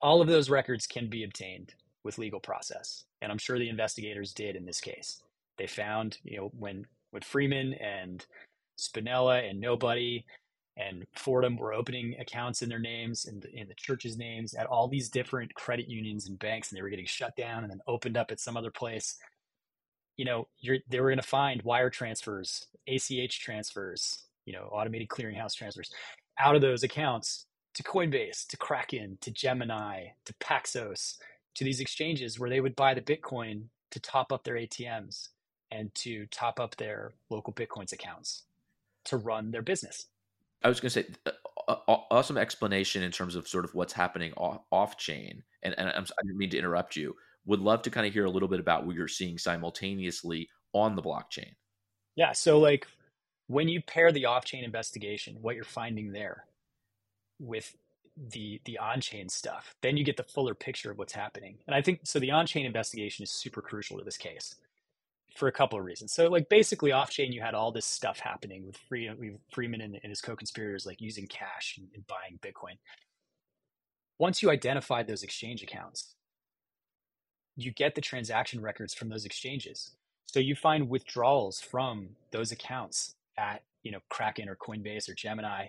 All of those records can be obtained with legal process. And I'm sure the investigators did in this case. They found, you know, when when Freeman and Spinella and Nobody and Fordham were opening accounts in their names and in, in the church's names at all these different credit unions and banks, and they were getting shut down and then opened up at some other place. You know, they were going to find wire transfers, ACH transfers, you know, automated clearinghouse transfers out of those accounts to Coinbase, to Kraken, to Gemini, to Paxos, to these exchanges where they would buy the Bitcoin to top up their ATMs and to top up their local Bitcoins accounts to run their business. I was going to say, uh, awesome explanation in terms of sort of what's happening off, off chain. And, and I'm, I didn't mean to interrupt you. Would love to kind of hear a little bit about what you're seeing simultaneously on the blockchain. Yeah. So, like, when you pair the off chain investigation, what you're finding there with the the on-chain stuff then you get the fuller picture of what's happening and i think so the on-chain investigation is super crucial to this case for a couple of reasons. So, like basically off chain, you had all this stuff happening with Freeman and, his co-conspirators, like using cash and buying Bitcoin. Once you identified those exchange accounts, you get the transaction records from those exchanges. So you find withdrawals from those accounts at you know Kraken or Coinbase or Gemini.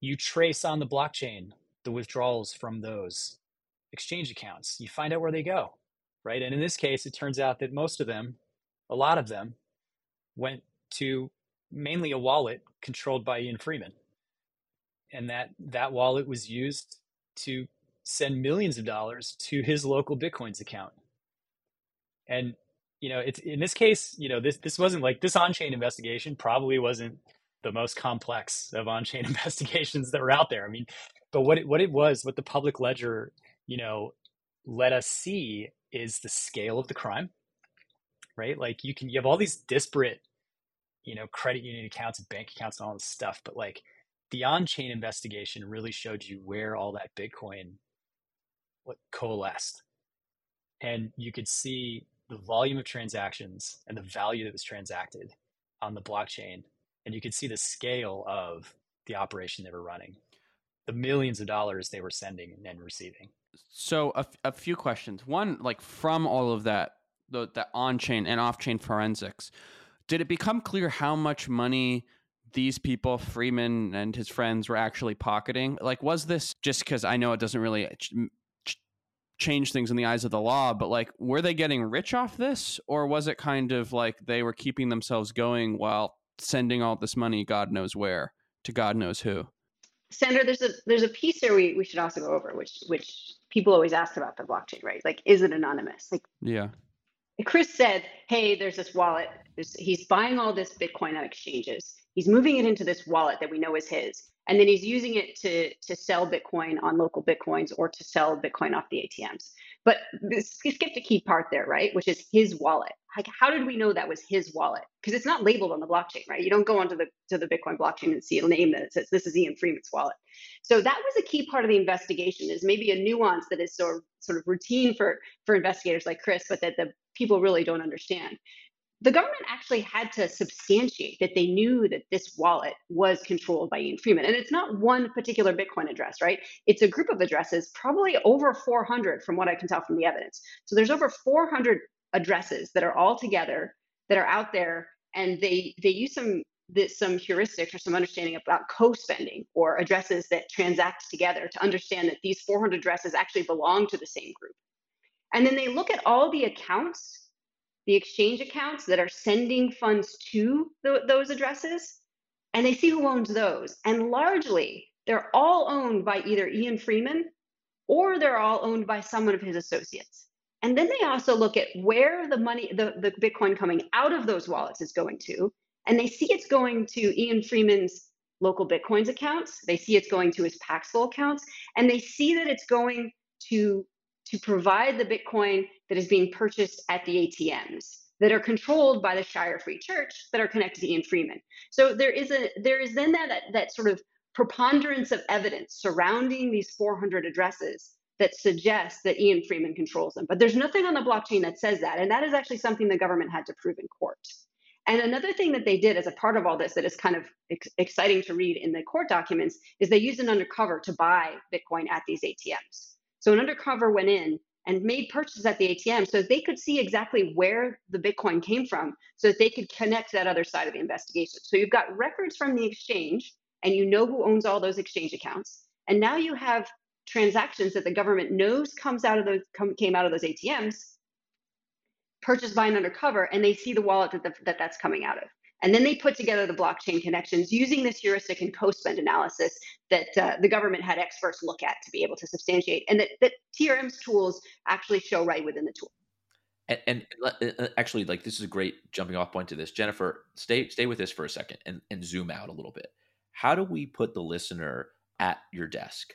You trace on the blockchain the withdrawals from those exchange accounts. You find out where they go, right? And in this case, it turns out that most of them a lot of them went to mainly a wallet controlled by Ian Freeman. And that, that wallet was used to send millions of dollars to his local Bitcoins account. And, you know, it's in this case, you know, this, this wasn't like this on-chain investigation probably wasn't the most complex of on-chain investigations that were out there. I mean, but what it, what it was, what the public ledger, you know, let us see is the scale of the crime right? Like you can you have all these disparate, you know, credit union accounts and bank accounts and all this stuff, but like the on-chain investigation really showed you where all that Bitcoin coalesced. And you could see the volume of transactions and the value that was transacted on the blockchain. And you could see the scale of the operation they were running, the millions of dollars they were sending and then receiving. So, a, a few questions. One, like from all of that, the, the on chain and off chain forensics. did it become clear how much money these people, Freeman and his friends, were actually pocketing? Like, was this just because I know it doesn't really change things in the eyes of the law, but like, were they getting rich off this? Or was it kind of like they were keeping themselves going while sending all this money, God knows where, to God knows who? Sander, there's a there's a piece here we, we should also go over, which which people always ask about the blockchain, right? Like, is it anonymous? Like, yeah. Chris said, "Hey, there's this wallet. There's, he's buying all this Bitcoin on exchanges. He's moving it into this wallet that we know is his, and then he's using it to to sell Bitcoin on local Bitcoins or to sell Bitcoin off the ATMs. But this, he skipped a key part there, right? Which is his wallet. Like, how did we know that was his wallet? Because it's not labeled on the blockchain, right? You don't go onto the to the Bitcoin blockchain and see a name that says this is Ian Freeman's wallet. So that was a key part of the investigation. Is maybe a nuance that is sort of, sort of routine for for investigators like Chris, but that the people really don't understand. The government actually had to substantiate that they knew that this wallet was controlled by Ian Freeman. And it's not one particular Bitcoin address, right? It's a group of addresses, probably over 400 from what I can tell from the evidence. So there's over 400 addresses that are all together that are out there and they they use some this, some heuristics or some understanding about co-spending or addresses that transact together to understand that these 400 addresses actually belong to the same group. And then they look at all the accounts, the exchange accounts that are sending funds to the, those addresses, and they see who owns those. And largely, they're all owned by either Ian Freeman or they're all owned by someone of his associates. And then they also look at where the money, the, the Bitcoin coming out of those wallets is going to. And they see it's going to Ian Freeman's local Bitcoins accounts. They see it's going to his Paxful accounts. And they see that it's going to to provide the Bitcoin that is being purchased at the ATMs that are controlled by the Shire Free Church that are connected to Ian Freeman. So there is a there is then that that sort of preponderance of evidence surrounding these 400 addresses that suggests that Ian Freeman controls them. But there's nothing on the blockchain that says that, and that is actually something the government had to prove in court. And another thing that they did as a part of all this that is kind of ex- exciting to read in the court documents is they used an undercover to buy Bitcoin at these ATMs. So an undercover went in and made purchases at the ATM so they could see exactly where the Bitcoin came from so that they could connect that other side of the investigation. So you've got records from the exchange and you know who owns all those exchange accounts. And now you have transactions that the government knows comes out of those come, came out of those ATMs purchased by an undercover and they see the wallet that, the, that that's coming out of. And then they put together the blockchain connections using this heuristic and co-spend analysis that uh, the government had experts look at to be able to substantiate, and that, that TRM's tools actually show right within the tool. And, and, uh, uh, actually, like this is a great jumping off point to this. Jennifer, stay stay with this for a second and, and zoom out a little bit. How do we put the listener at your desk?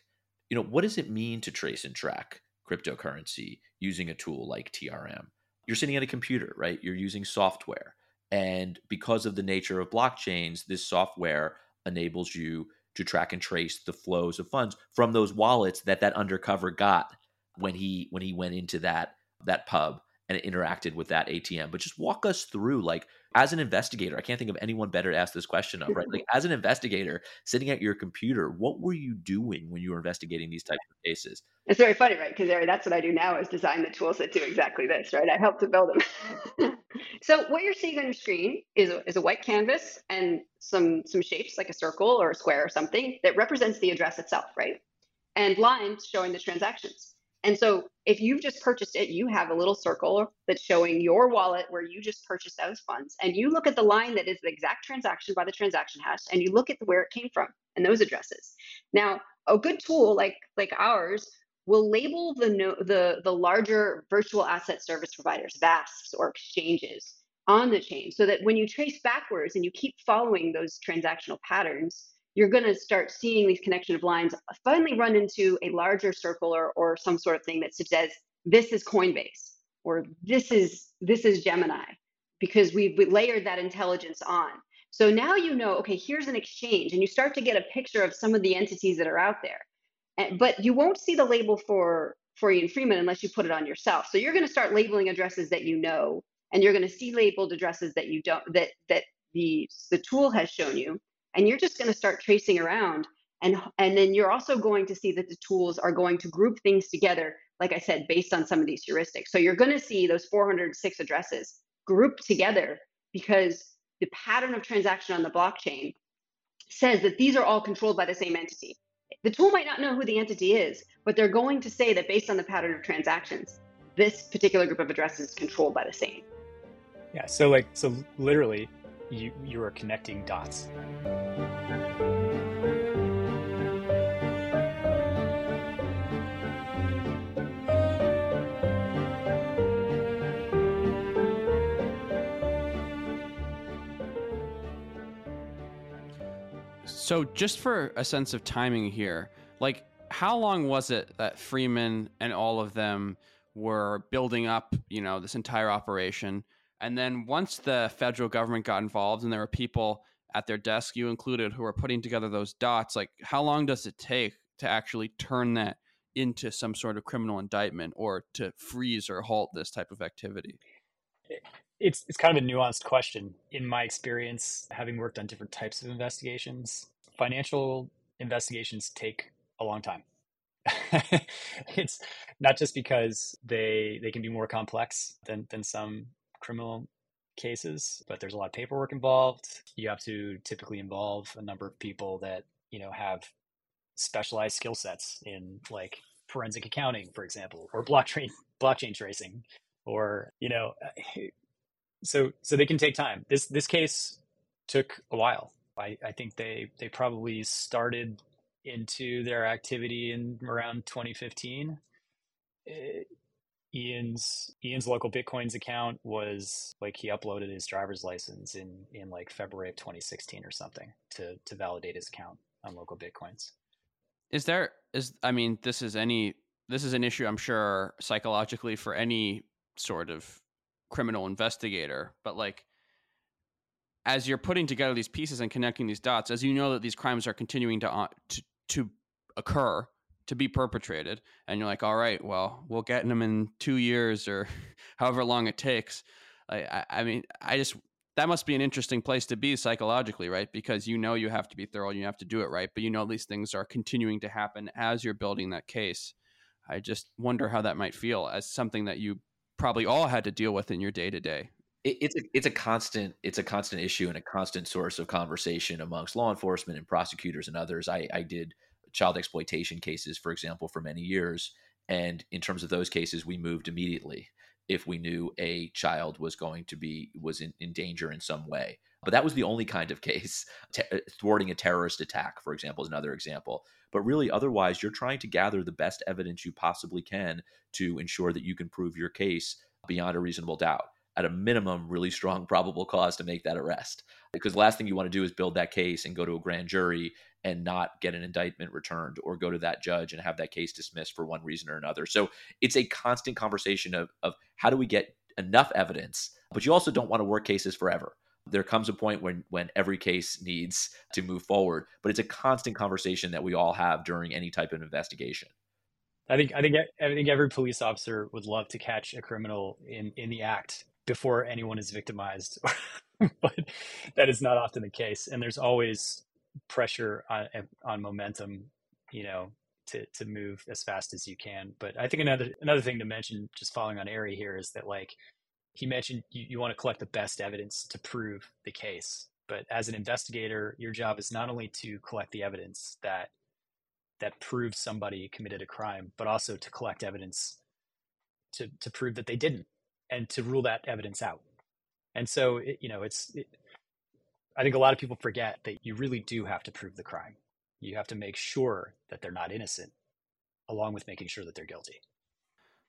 You know, what does it mean to trace and track cryptocurrency using a tool like TRM? You're sitting at a computer, right? You're using software and because of the nature of blockchains, this software enables you to track and trace the flows of funds from those wallets that that undercover got when he when he went into that that pub and interacted with that ATM. But just walk us through, like, as an investigator, I can't think of anyone better to ask this question of, right? Like, as an investigator sitting at your computer, what were you doing when you were investigating these types of cases? It's very funny, right? Because that's what I do now is design the tools that do exactly this, right? I help to build them. so what you're seeing on your screen is a, is a white canvas and some some shapes like a circle or a square or something that represents the address itself, right? And lines showing the transactions. And so if you've just purchased it, you have a little circle that's showing your wallet where you just purchased those funds. And you look at the line that is the exact transaction by the transaction hash and you look at where it came from and those addresses. Now, a good tool like like ours will label the no, the the larger virtual asset service providers, VASPs or exchanges on the chain so that when you trace backwards and you keep following those transactional patterns, you're going to start seeing these connection of lines finally run into a larger circle or, or some sort of thing that says this is coinbase or this is this is gemini because we've we layered that intelligence on. So now you know okay here's an exchange and you start to get a picture of some of the entities that are out there. And, but you won't see the label for for ian freeman unless you put it on yourself. So you're going to start labeling addresses that you know and you're going to see labeled addresses that you don't that that the the tool has shown you and you're just going to start tracing around and and then you're also going to see that the tools are going to group things together like i said based on some of these heuristics so you're going to see those 406 addresses grouped together because the pattern of transaction on the blockchain says that these are all controlled by the same entity. The tool might not know who the entity is, but they're going to say that based on the pattern of transactions, this particular group of addresses is controlled by the same. Yeah, so like so literally you you are connecting dots. So, just for a sense of timing here, like how long was it that Freeman and all of them were building up, you know, this entire operation? And then once the federal government got involved and there were people at their desk, you included, who were putting together those dots, like how long does it take to actually turn that into some sort of criminal indictment or to freeze or halt this type of activity? It's it's kind of a nuanced question. In my experience, having worked on different types of investigations, financial investigations take a long time. it's not just because they they can be more complex than than some criminal cases, but there's a lot of paperwork involved. You have to typically involve a number of people that you know have specialized skill sets in like forensic accounting, for example, or blockchain blockchain tracing, or you know, so so they can take time. This this case took a while. I, I think they they probably started into their activity in around 2015. Uh, Ian's Ian's local Bitcoins account was like he uploaded his driver's license in in like February of 2016 or something to to validate his account on local Bitcoins. Is there is I mean this is any this is an issue I'm sure psychologically for any sort of criminal investigator, but like as you're putting together these pieces and connecting these dots, as you know that these crimes are continuing to uh, to, to occur, to be perpetrated, and you're like, all right, well, we'll get them in two years or however long it takes. I, I mean, I just that must be an interesting place to be psychologically, right? Because you know you have to be thorough, you have to do it right, but you know these things are continuing to happen as you're building that case. I just wonder how that might feel as something that you probably all had to deal with in your day to day it's a it's a constant it's a constant issue and a constant source of conversation amongst law enforcement and prosecutors and others. I, I did child exploitation cases, for example, for many years, and in terms of those cases, we moved immediately if we knew a child was going to be was in, in danger in some way. But that was the only kind of case. Uh, thwarting a terrorist attack, for example, is another example. But really, otherwise, you're trying to gather the best evidence you possibly can to ensure that you can prove your case beyond a reasonable doubt at a minimum really strong probable cause to make that arrest because the last thing you want to do is build that case and go to a grand jury and not get an indictment returned or go to that judge and have that case dismissed for one reason or another so it's a constant conversation of, of how do we get enough evidence but you also don't want to work cases forever there comes a point when when every case needs to move forward but it's a constant conversation that we all have during any type of investigation I think I think I think every police officer would love to catch a criminal in in the act before anyone is victimized, but that is not often the case. And there's always pressure on on momentum, you know, to to move as fast as you can. But I think another another thing to mention, just following on Ari here, is that like he mentioned, you, you want to collect the best evidence to prove the case. But as an investigator, your job is not only to collect the evidence that that proves somebody committed a crime, but also to collect evidence to to prove that they didn't and to rule that evidence out. And so, it, you know, it's, it, I think a lot of people forget that you really do have to prove the crime. You have to make sure that they're not innocent, along with making sure that they're guilty.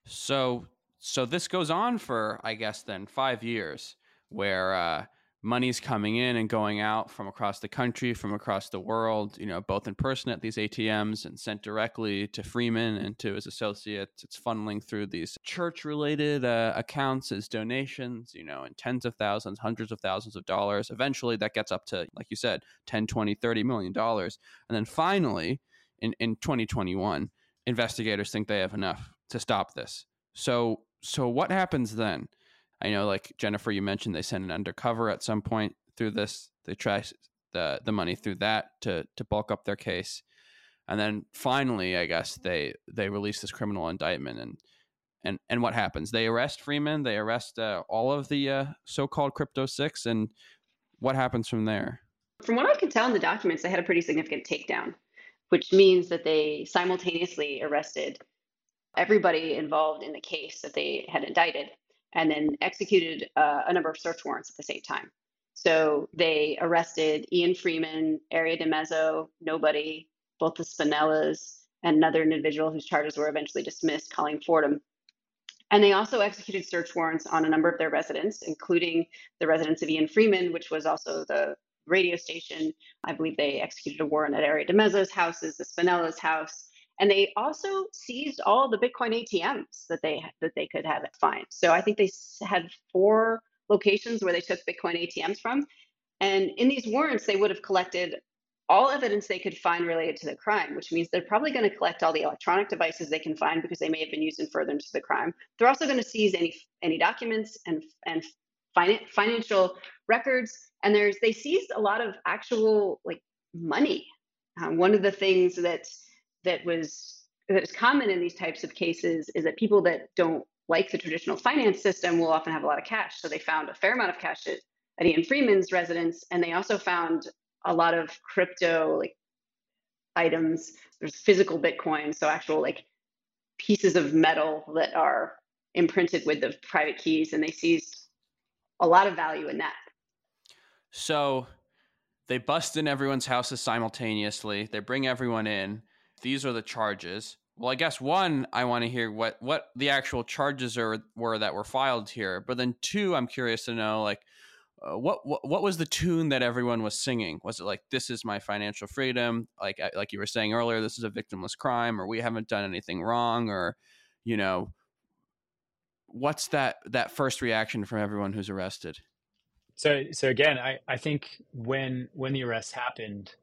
So, so this goes on for, I guess, then five years, where uh, money's coming in and going out from across the country, from across the world, you know, both in person at these ATMs and sent directly to Freeman and to his associates. It's funneling through these church related uh, accounts as donations, you know, in tens of thousands, hundreds of thousands of dollars. Eventually that gets up to, like you said, 10, 20, 30 million dollars. And then finally, in, in 2021, investigators think they have enough to stop this. So, so what happens then? I know, like Jennifer, you mentioned they send an undercover at some point through this. They try the the money through that to to bulk up their case, and then finally, I guess they they release this criminal indictment and. And, and what happens? They arrest Freeman. They arrest uh, all of the uh, so-called Crypto Six, and what happens from there? From what I can tell in the documents, they had a pretty significant takedown, which means that they simultaneously arrested everybody involved in the case that they had indicted and then executed uh, a number of search warrants at the same time. So they arrested Ian Freeman, Aria DiMezzo, nobody, both the Spinellas, and another individual whose charges were eventually dismissed, Colleen Fordham. And they also executed search warrants on a number of their residents, including the residence of Ian Freeman, which was also the radio station. I believe they executed a warrant at Aria DiMezzo's house, is the Spinella's house, and they also seized all the Bitcoin ATMs that they that they could have it find. So I think they had four locations where they took Bitcoin ATMs from, and in these warrants they would have collected all evidence they could find related to the crime, which means they're probably going to collect all the electronic devices they can find because they may have been used in furtherance of the crime. They're also going to seize any any documents and and financial records, and there's they seized a lot of actual like money. Um, one of the things that that was that is common in these types of cases is that people that don't like the traditional finance system will often have a lot of cash. So they found a fair amount of cash at, at Ian Freeman's residence, and they also found a lot of crypto like items. There's physical Bitcoin, so actual like pieces of metal that are imprinted with the private keys, and they seized a lot of value in that. So they bust in everyone's houses simultaneously. They bring everyone in. These are the charges. Well, I guess one, I want to hear what what the actual charges are were that were filed here. But then two, I'm curious to know like uh, what, what what was the tune that everyone was singing? Was it like "This is my financial freedom"? Like like you were saying earlier, this is a victimless crime, or we haven't done anything wrong, or you know, what's that that first reaction from everyone who's arrested? So so again, I I think when when the arrest happened,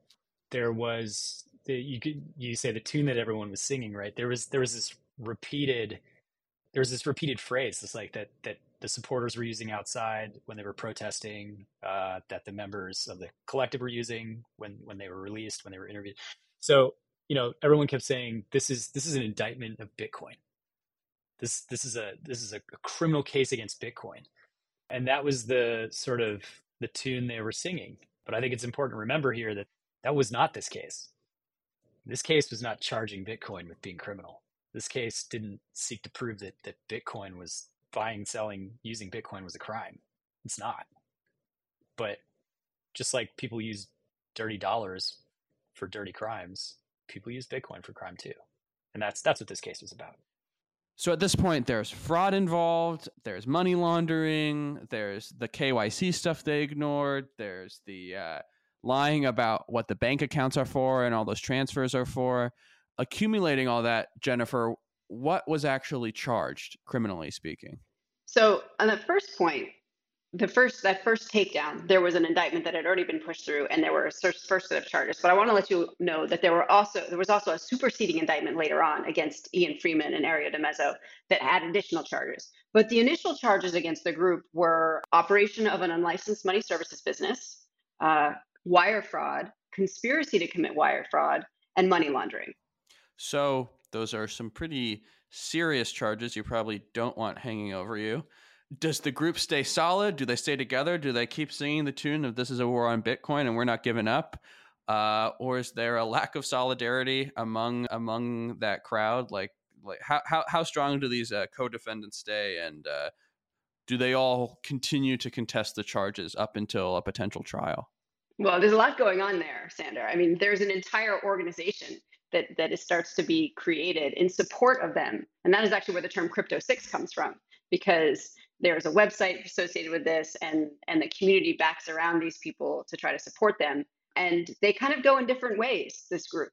there was the you could you say the tune that everyone was singing, right? There was there was this repeated there was this repeated phrase, this like that that the supporters were using outside when they were protesting, uh, that the members of the collective were using when when they were released, when they were interviewed. So you know, everyone kept saying this is this is an indictment of Bitcoin. This this is a this is a criminal case against Bitcoin, and that was the sort of the tune they were singing. But I think it's important to remember here that that was not this case. This case was not charging Bitcoin with being criminal. This case didn't seek to prove that that Bitcoin was buying, selling, using Bitcoin was a crime. It's not. But just like people use dirty dollars for dirty crimes, people use Bitcoin for crime too. And that's that's what this case was about. So at this point, there's fraud involved, there's money laundering, there's the KYC stuff they ignored, there's the uh, lying about what the bank accounts are for and all those transfers are for. Accumulating all that, Jennifer, what was actually charged, criminally speaking? So on the first point, the first that first takedown, there was an indictment that had already been pushed through, and there were first set of charges. But I want to let you know that there were also there was also a superseding indictment later on against Ian Freeman and Aria DiMezzo that had additional charges. But the initial charges against the group were operation of an unlicensed money services business, uh, wire fraud, conspiracy to commit wire fraud, and money laundering. So those are some pretty serious charges you probably don't want hanging over you. Does the group stay solid? Do they stay together? Do they keep singing the tune of "This is a war on Bitcoin" and we're not giving up? Uh, or is there a lack of solidarity among among that crowd? Like, like how how, how strong do these uh, co-defendants stay, and uh, do they all continue to contest the charges up until a potential trial? Well, there's a lot going on there, Sander. I mean, there's an entire organization that that it starts to be created in support of them. And that is actually where the term crypto six comes from because there's a website associated with this and and the community backs around these people to try to support them. And they kind of go in different ways this group.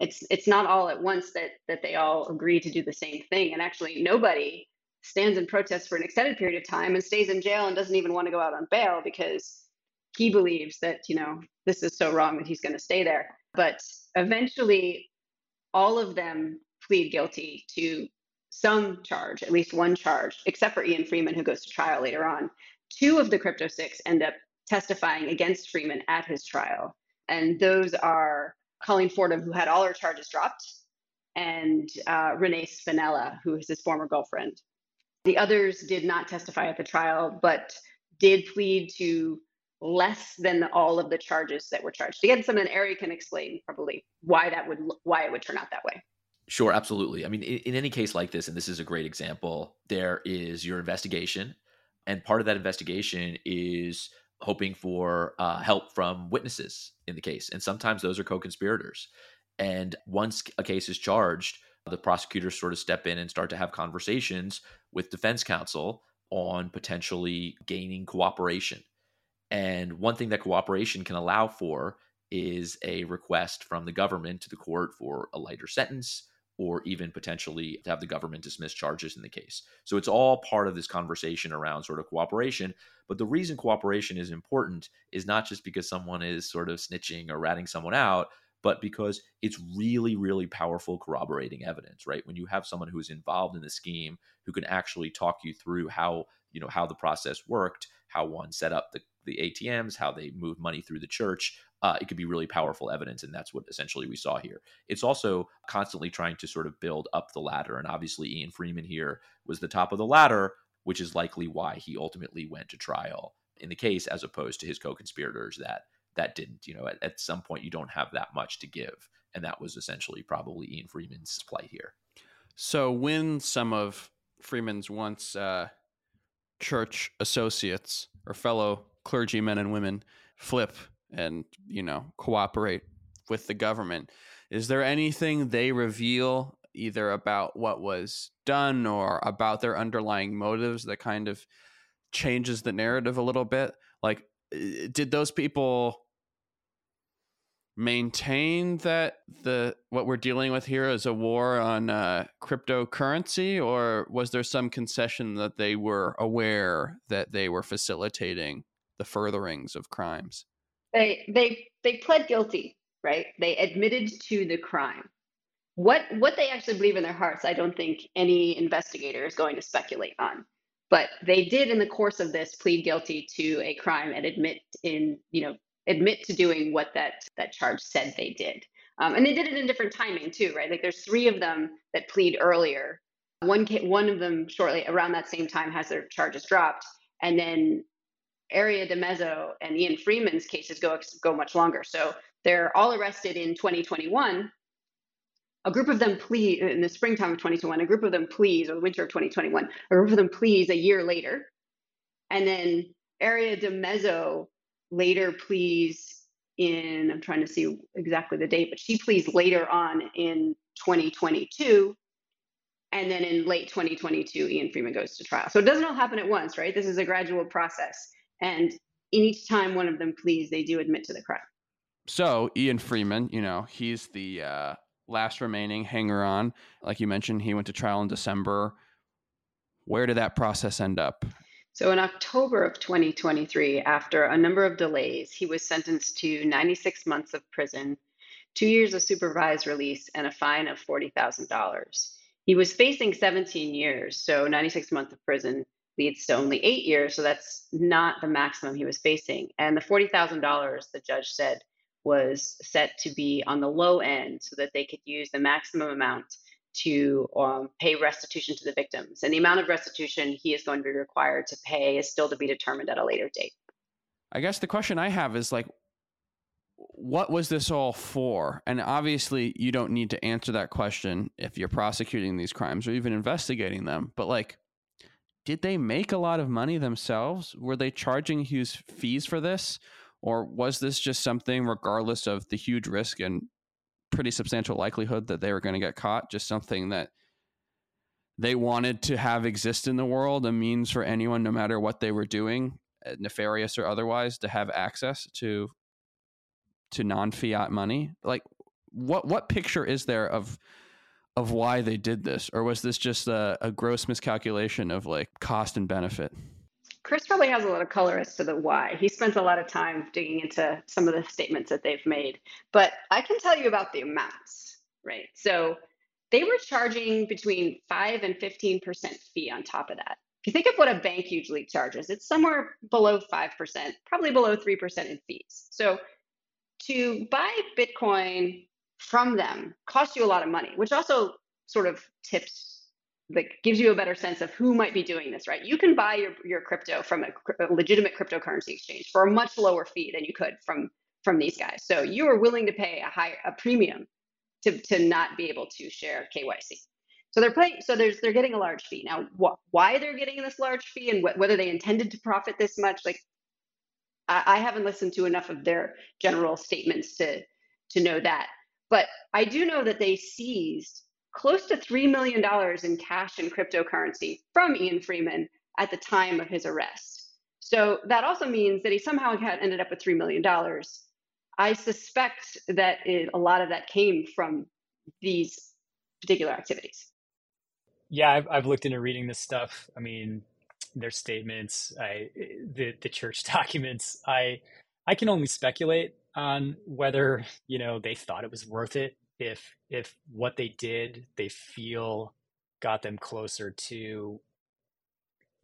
It's it's not all at once that that they all agree to do the same thing. And actually nobody stands in protest for an extended period of time and stays in jail and doesn't even want to go out on bail because he believes that you know this is so wrong that he's going to stay there but eventually all of them plead guilty to some charge, at least one charge, except for Ian Freeman, who goes to trial later on. Two of the Crypto Six end up testifying against Freeman at his trial. And those are Colleen Fordham, who had all her charges dropped, and uh, Renee Spinella, who is his former girlfriend. The others did not testify at the trial, but did plead to less than all of the charges that were charged. Again, something Ari can explain probably why that would why it would turn out that way. Sure, absolutely. I mean, in, in any case like this, and this is a great example, there is your investigation, and part of that investigation is hoping for uh, help from witnesses in the case, and sometimes those are co-conspirators. And once a case is charged, the prosecutors sort of step in and start to have conversations with defense counsel on potentially gaining cooperation. And one thing that cooperation can allow for is a request from the government to the court for a lighter sentence or even potentially to have the government dismiss charges in the case. So it's all part of this conversation around sort of cooperation. But the reason cooperation is important is not just because someone is sort of snitching or ratting someone out, but because it's really, really powerful corroborating evidence, right? When you have someone who's involved in the scheme who can actually talk you through how, you know, how the process worked, how one set up the, the ATMs, how they moved money through the church, uh, it could be really powerful evidence. And that's what essentially we saw here. It's also constantly trying to sort of build up the ladder. And obviously, Ian Freeman here was the top of the ladder, which is likely why he ultimately went to trial in the case as opposed to his co conspirators that that didn't. You know, at, at some point you don't have that much to give, and that was essentially probably Ian Freeman's plight here. So when some of Freeman's once uh, church associates or fellow clergymen and women flip and you know cooperate with the government, is there anything they reveal either about what was done or about their underlying motives that kind of changes the narrative a little bit? Like, did those people maintain that the what we're dealing with here is a war on uh, cryptocurrency, or was there some concession that they were aware that they were facilitating the furtherings of crimes? They they they pled guilty, right? They admitted to the crime. What what they actually believe in their hearts, I don't think any investigator is going to speculate on. But they did, in the course of this, plead guilty to a crime and admit in you know admit to doing what that that charge said they did. Um, and they did it in different timing too, right? Like there's three of them that plead earlier. One one of them shortly around that same time has their charges dropped, and then Aria DiMezzo and Ian Freeman's cases go go much longer. So they're all arrested in 2021. A group of them plea in the springtime of 2021. A group of them pleas, or the winter of 2021. A group of them pleas a year later, and then Aria DiMezzo later pleas in, I'm trying to see exactly the date, but she pleads later on in 2022. And then in late 2022, Ian Freeman goes to trial. So it doesn't all happen at once, right? This is a gradual process. And in each time one of them pleads, they do admit to the crime. So Ian Freeman, you know, he's the uh, last remaining hanger on. Like you mentioned, he went to trial in December. Where did that process end up? So in October of 2023, after a number of delays, he was sentenced to 96 months of prison, two years of supervised release, and a fine of $40,000. He was facing 17 years, so 96 months of prison leads to only eight years, so that's not the maximum he was facing. And the $40,000, the judge said, was set to be on the low end so that they could use the maximum amount to um, pay restitution to the victims. And the amount of restitution he is going to be required to pay is still to be determined at a later date. I guess the question I have is like, what was this all for? And obviously, you don't need to answer that question if you're prosecuting these crimes or even investigating them. But like, did they make a lot of money themselves? Were they charging huge fees for this? Or was this just something, regardless of the huge risk and pretty substantial likelihood that they were going to get caught. Just something that they wanted to have exist in the world, a means for anyone, no matter what they were doing, uh, nefarious or otherwise, to have access to to non fiat money. Like, what what picture is there of of why they did this, or was this just a, a gross miscalculation of like cost and benefit? Chris probably has a lot of color as to the why. He spent a lot of time digging into some of the statements that they've made. But I can tell you about the amounts, right? So they were charging between 5 and 15% fee on top of that. If you think of what a bank usually charges, it's somewhere below 5%, probably below 3% in fees. So to buy Bitcoin from them costs you a lot of money, which also sort of tips like gives you a better sense of who might be doing this, right? You can buy your, your crypto from a, a legitimate cryptocurrency exchange for a much lower fee than you could from from these guys. So you are willing to pay a high a premium to to not be able to share KYC. So they're paying. So there's they're getting a large fee now. Wh- why they're getting this large fee and wh- whether they intended to profit this much, like I, I haven't listened to enough of their general statements to to know that. But I do know that they seized close to $3 million in cash and cryptocurrency from Ian Freeman at the time of his arrest. So that also means that he somehow had ended up with $3 million. I suspect that it, a lot of that came from these particular activities. Yeah, I've, I've looked into reading this stuff. I mean, their statements, I, the the church documents. I I can only speculate on whether you know they thought it was worth it. If if what they did they feel got them closer to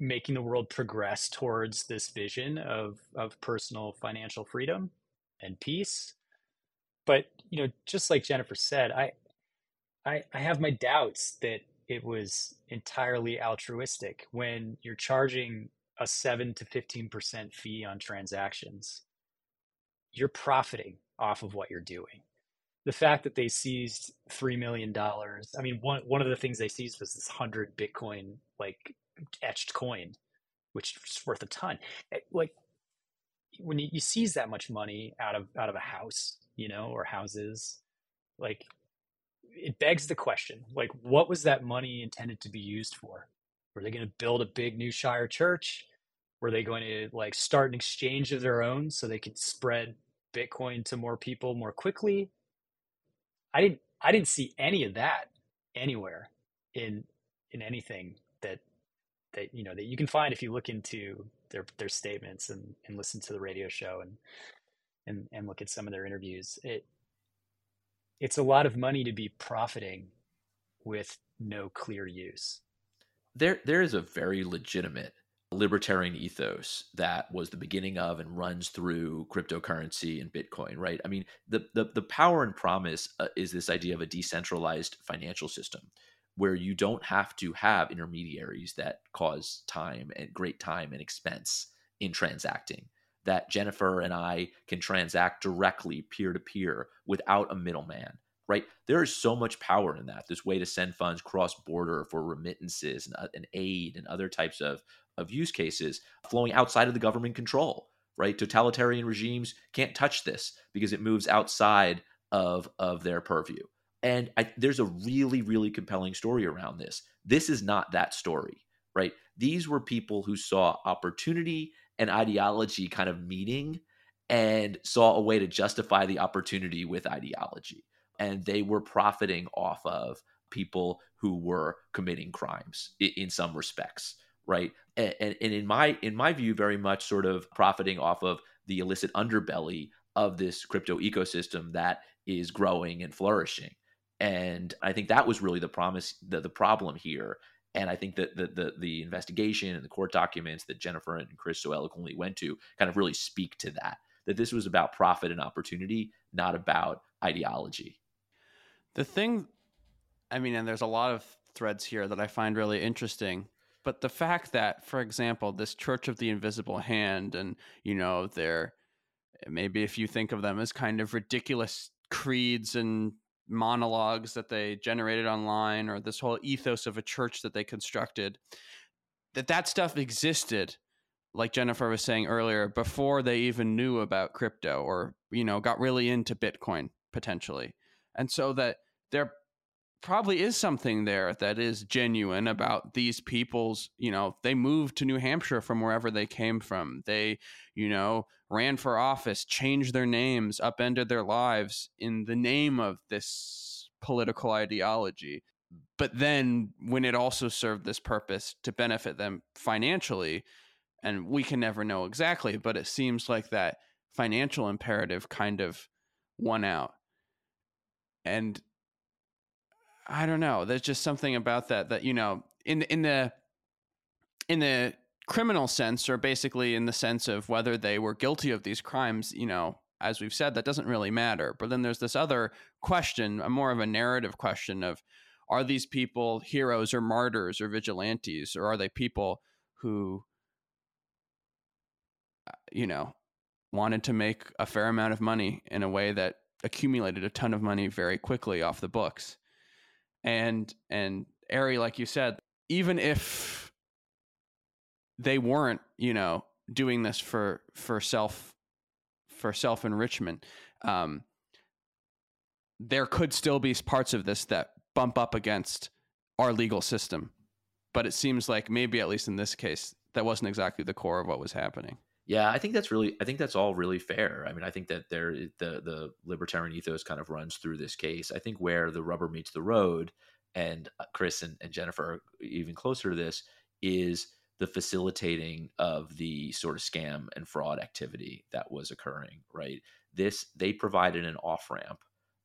making the world progress towards this vision of of personal financial freedom and peace. But you know just like jennifer said i i i have my doubts that it was entirely altruistic when you're charging a 7 to 15% fee on transactions you're profiting off of what you're doing the fact that they seized three million dollars. I mean, one one of the things they seized was this hundred Bitcoin like etched coin, which is worth a ton. Eh, like when you, you seize that much money out of out of a house, you know, or houses, like it begs the question: like, what was that money intended to be used for? Were they going to build a big new Shire church? Were they going to like start an exchange of their own so they could spread Bitcoin to more people more quickly? I didn't I didn't see any of that anywhere in in anything that that you know that you can find if you look into their their statements and and listen to the radio show and and and look at some of their interviews. It it's a lot of money to be profiting with no clear use. There there is a very legitimate libertarian ethos that was the beginning of and runs through cryptocurrency and Bitcoin, right? I mean, the the, the power and promise uh, is this idea of a decentralized financial system where you don't have to have intermediaries that cause time and great time and expense in transacting. That Jennifer and I can transact directly peer to peer without a middleman right? There is so much power in that. This way to send funds cross border for remittances and, uh, and, aid and other types of of use cases flowing outside of the government control, right? Totalitarian regimes can't touch this because it moves outside of, of their purview. And I, there's a really, really compelling story around this. This is not that story, right? These were people who saw opportunity and ideology kind of meeting and saw a way to justify the opportunity with ideology. And they were profiting off of people who were committing crimes in, in some respects right? And, and, in my in my view, very much sort of profiting off of the illicit underbelly of this crypto ecosystem that is growing and flourishing. And I think that was really the promise, the, the problem here. And I think that the, the the investigation and the court documents that Jennifer and Chris so eloquently went to kind of really speak to that. That this was about profit and opportunity, not about ideology. The thing, I mean, and there's a lot of threads here that I find really interesting but the fact that for example this church of the invisible hand and you know they're maybe if you think of them as kind of ridiculous creeds and monologues that they generated online or this whole ethos of a church that they constructed that that stuff existed like Jennifer was saying earlier before they even knew about crypto or you know got really into bitcoin potentially. And so that they're probably is something there that is genuine about these people's you know they moved to new hampshire from wherever they came from. They you know ran for office changed their names upended their lives in the name of this political ideology. But then when it also served this purpose to benefit them financially and we can never know exactly but it seems like that financial imperative kind of won out. And I don't know. There's just something about that that you know in in the in the criminal sense, or basically in the sense of whether they were guilty of these crimes. You know, as we've said, that doesn't really matter. But then there's this other question, a more of a narrative question of are these people heroes or martyrs or vigilantes or are they people who uh, you know wanted to make a fair amount of money in a way that accumulated a ton of money very quickly off the books and and Ari like you said even if they weren't you know doing this for for self for self enrichment um there could still be parts of this that bump up against our legal system. But it seems like maybe at least in this case, that wasn't exactly the core of what was happening. Yeah, I think that's really I think that's all really fair. I mean, I think that there the the libertarian ethos kind of runs through this case. I think where the rubber meets the road and uh, Chris and, and Jennifer are even closer to this is the facilitating of the sort of scam and fraud activity that was occurring, right? This they provided an off ramp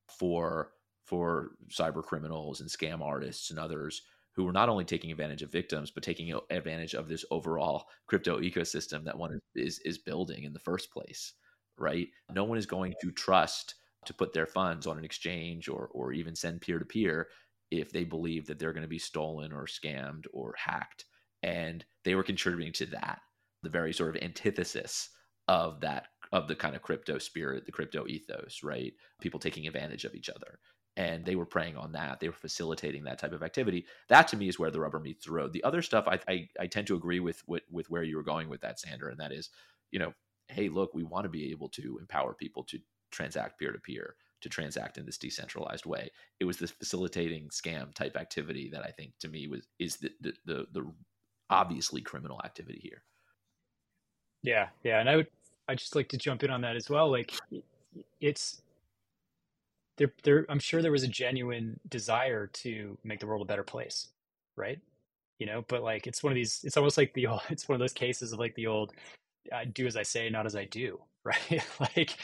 for for cyber criminals and scam artists and others who were not only taking advantage of victims but taking advantage of this overall crypto ecosystem that one is is building in the first place right? No one is going to trust to put their funds on an exchange or or even send peer to peer if they believe that they're going to be stolen or scammed or hacked. And they were contributing to that the very sort of antithesis of that of the kind of crypto spirit the crypto ethos right? People taking advantage of each other and they were preying on that. They were facilitating that type of activity. That to me is where the rubber meets the road. The other stuff, I I, I tend to agree with, with with where you were going with that, Sander, and that is, you know, hey, look, we want to be able to empower people to transact peer to peer, to transact in this decentralized way. It was this facilitating scam type activity that I think to me was is the the the, the obviously criminal activity here. Yeah, yeah, and I would I just like to jump in on that as well. Like, it's there, there, I'm sure there was a genuine desire to make the world a better place, right? You know, but like it's one of these. It's almost like the old. It's one of those cases of like the old, I do as I say, not as I do, right? like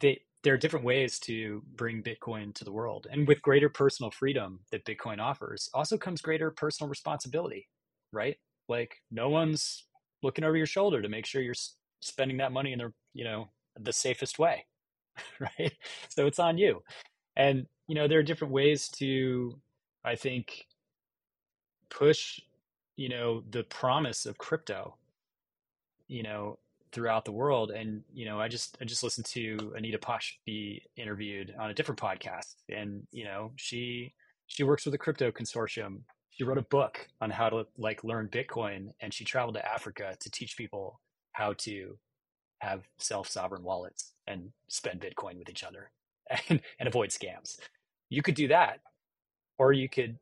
they, there are different ways to bring Bitcoin to the world, and with greater personal freedom that Bitcoin offers, also comes greater personal responsibility, right? Like no one's looking over your shoulder to make sure you're spending that money in the you know the safest way right? So it's on you. And, you know, there are different ways to, I think, push, you know, the promise of crypto, you know, throughout the world. And, you know, I just, I just listened to Anita Posch be interviewed on a different podcast. And, you know, she, she works with a crypto consortium. She wrote a book on how to like learn Bitcoin and she traveled to Africa to teach people how to have self sovereign wallets and spend Bitcoin with each other and, and avoid scams. You could do that, or you could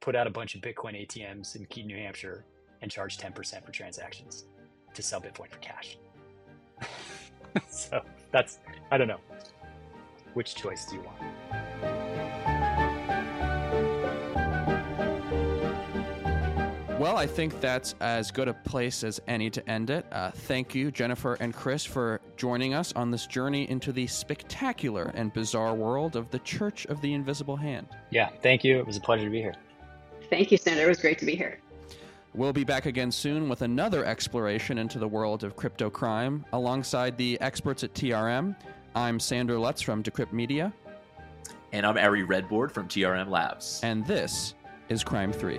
put out a bunch of Bitcoin ATMs in Keene, New Hampshire, and charge 10% for transactions to sell Bitcoin for cash. so that's, I don't know. Which choice do you want? Well, I think that's as good a place as any to end it. Uh, thank you, Jennifer and Chris, for joining us on this journey into the spectacular and bizarre world of the Church of the Invisible Hand. Yeah, thank you. It was a pleasure to be here. Thank you, Sander. It was great to be here. We'll be back again soon with another exploration into the world of crypto crime alongside the experts at TRM. I'm Sander Lutz from Decrypt Media. And I'm Ari Redbord from TRM Labs. And this is Crime 3.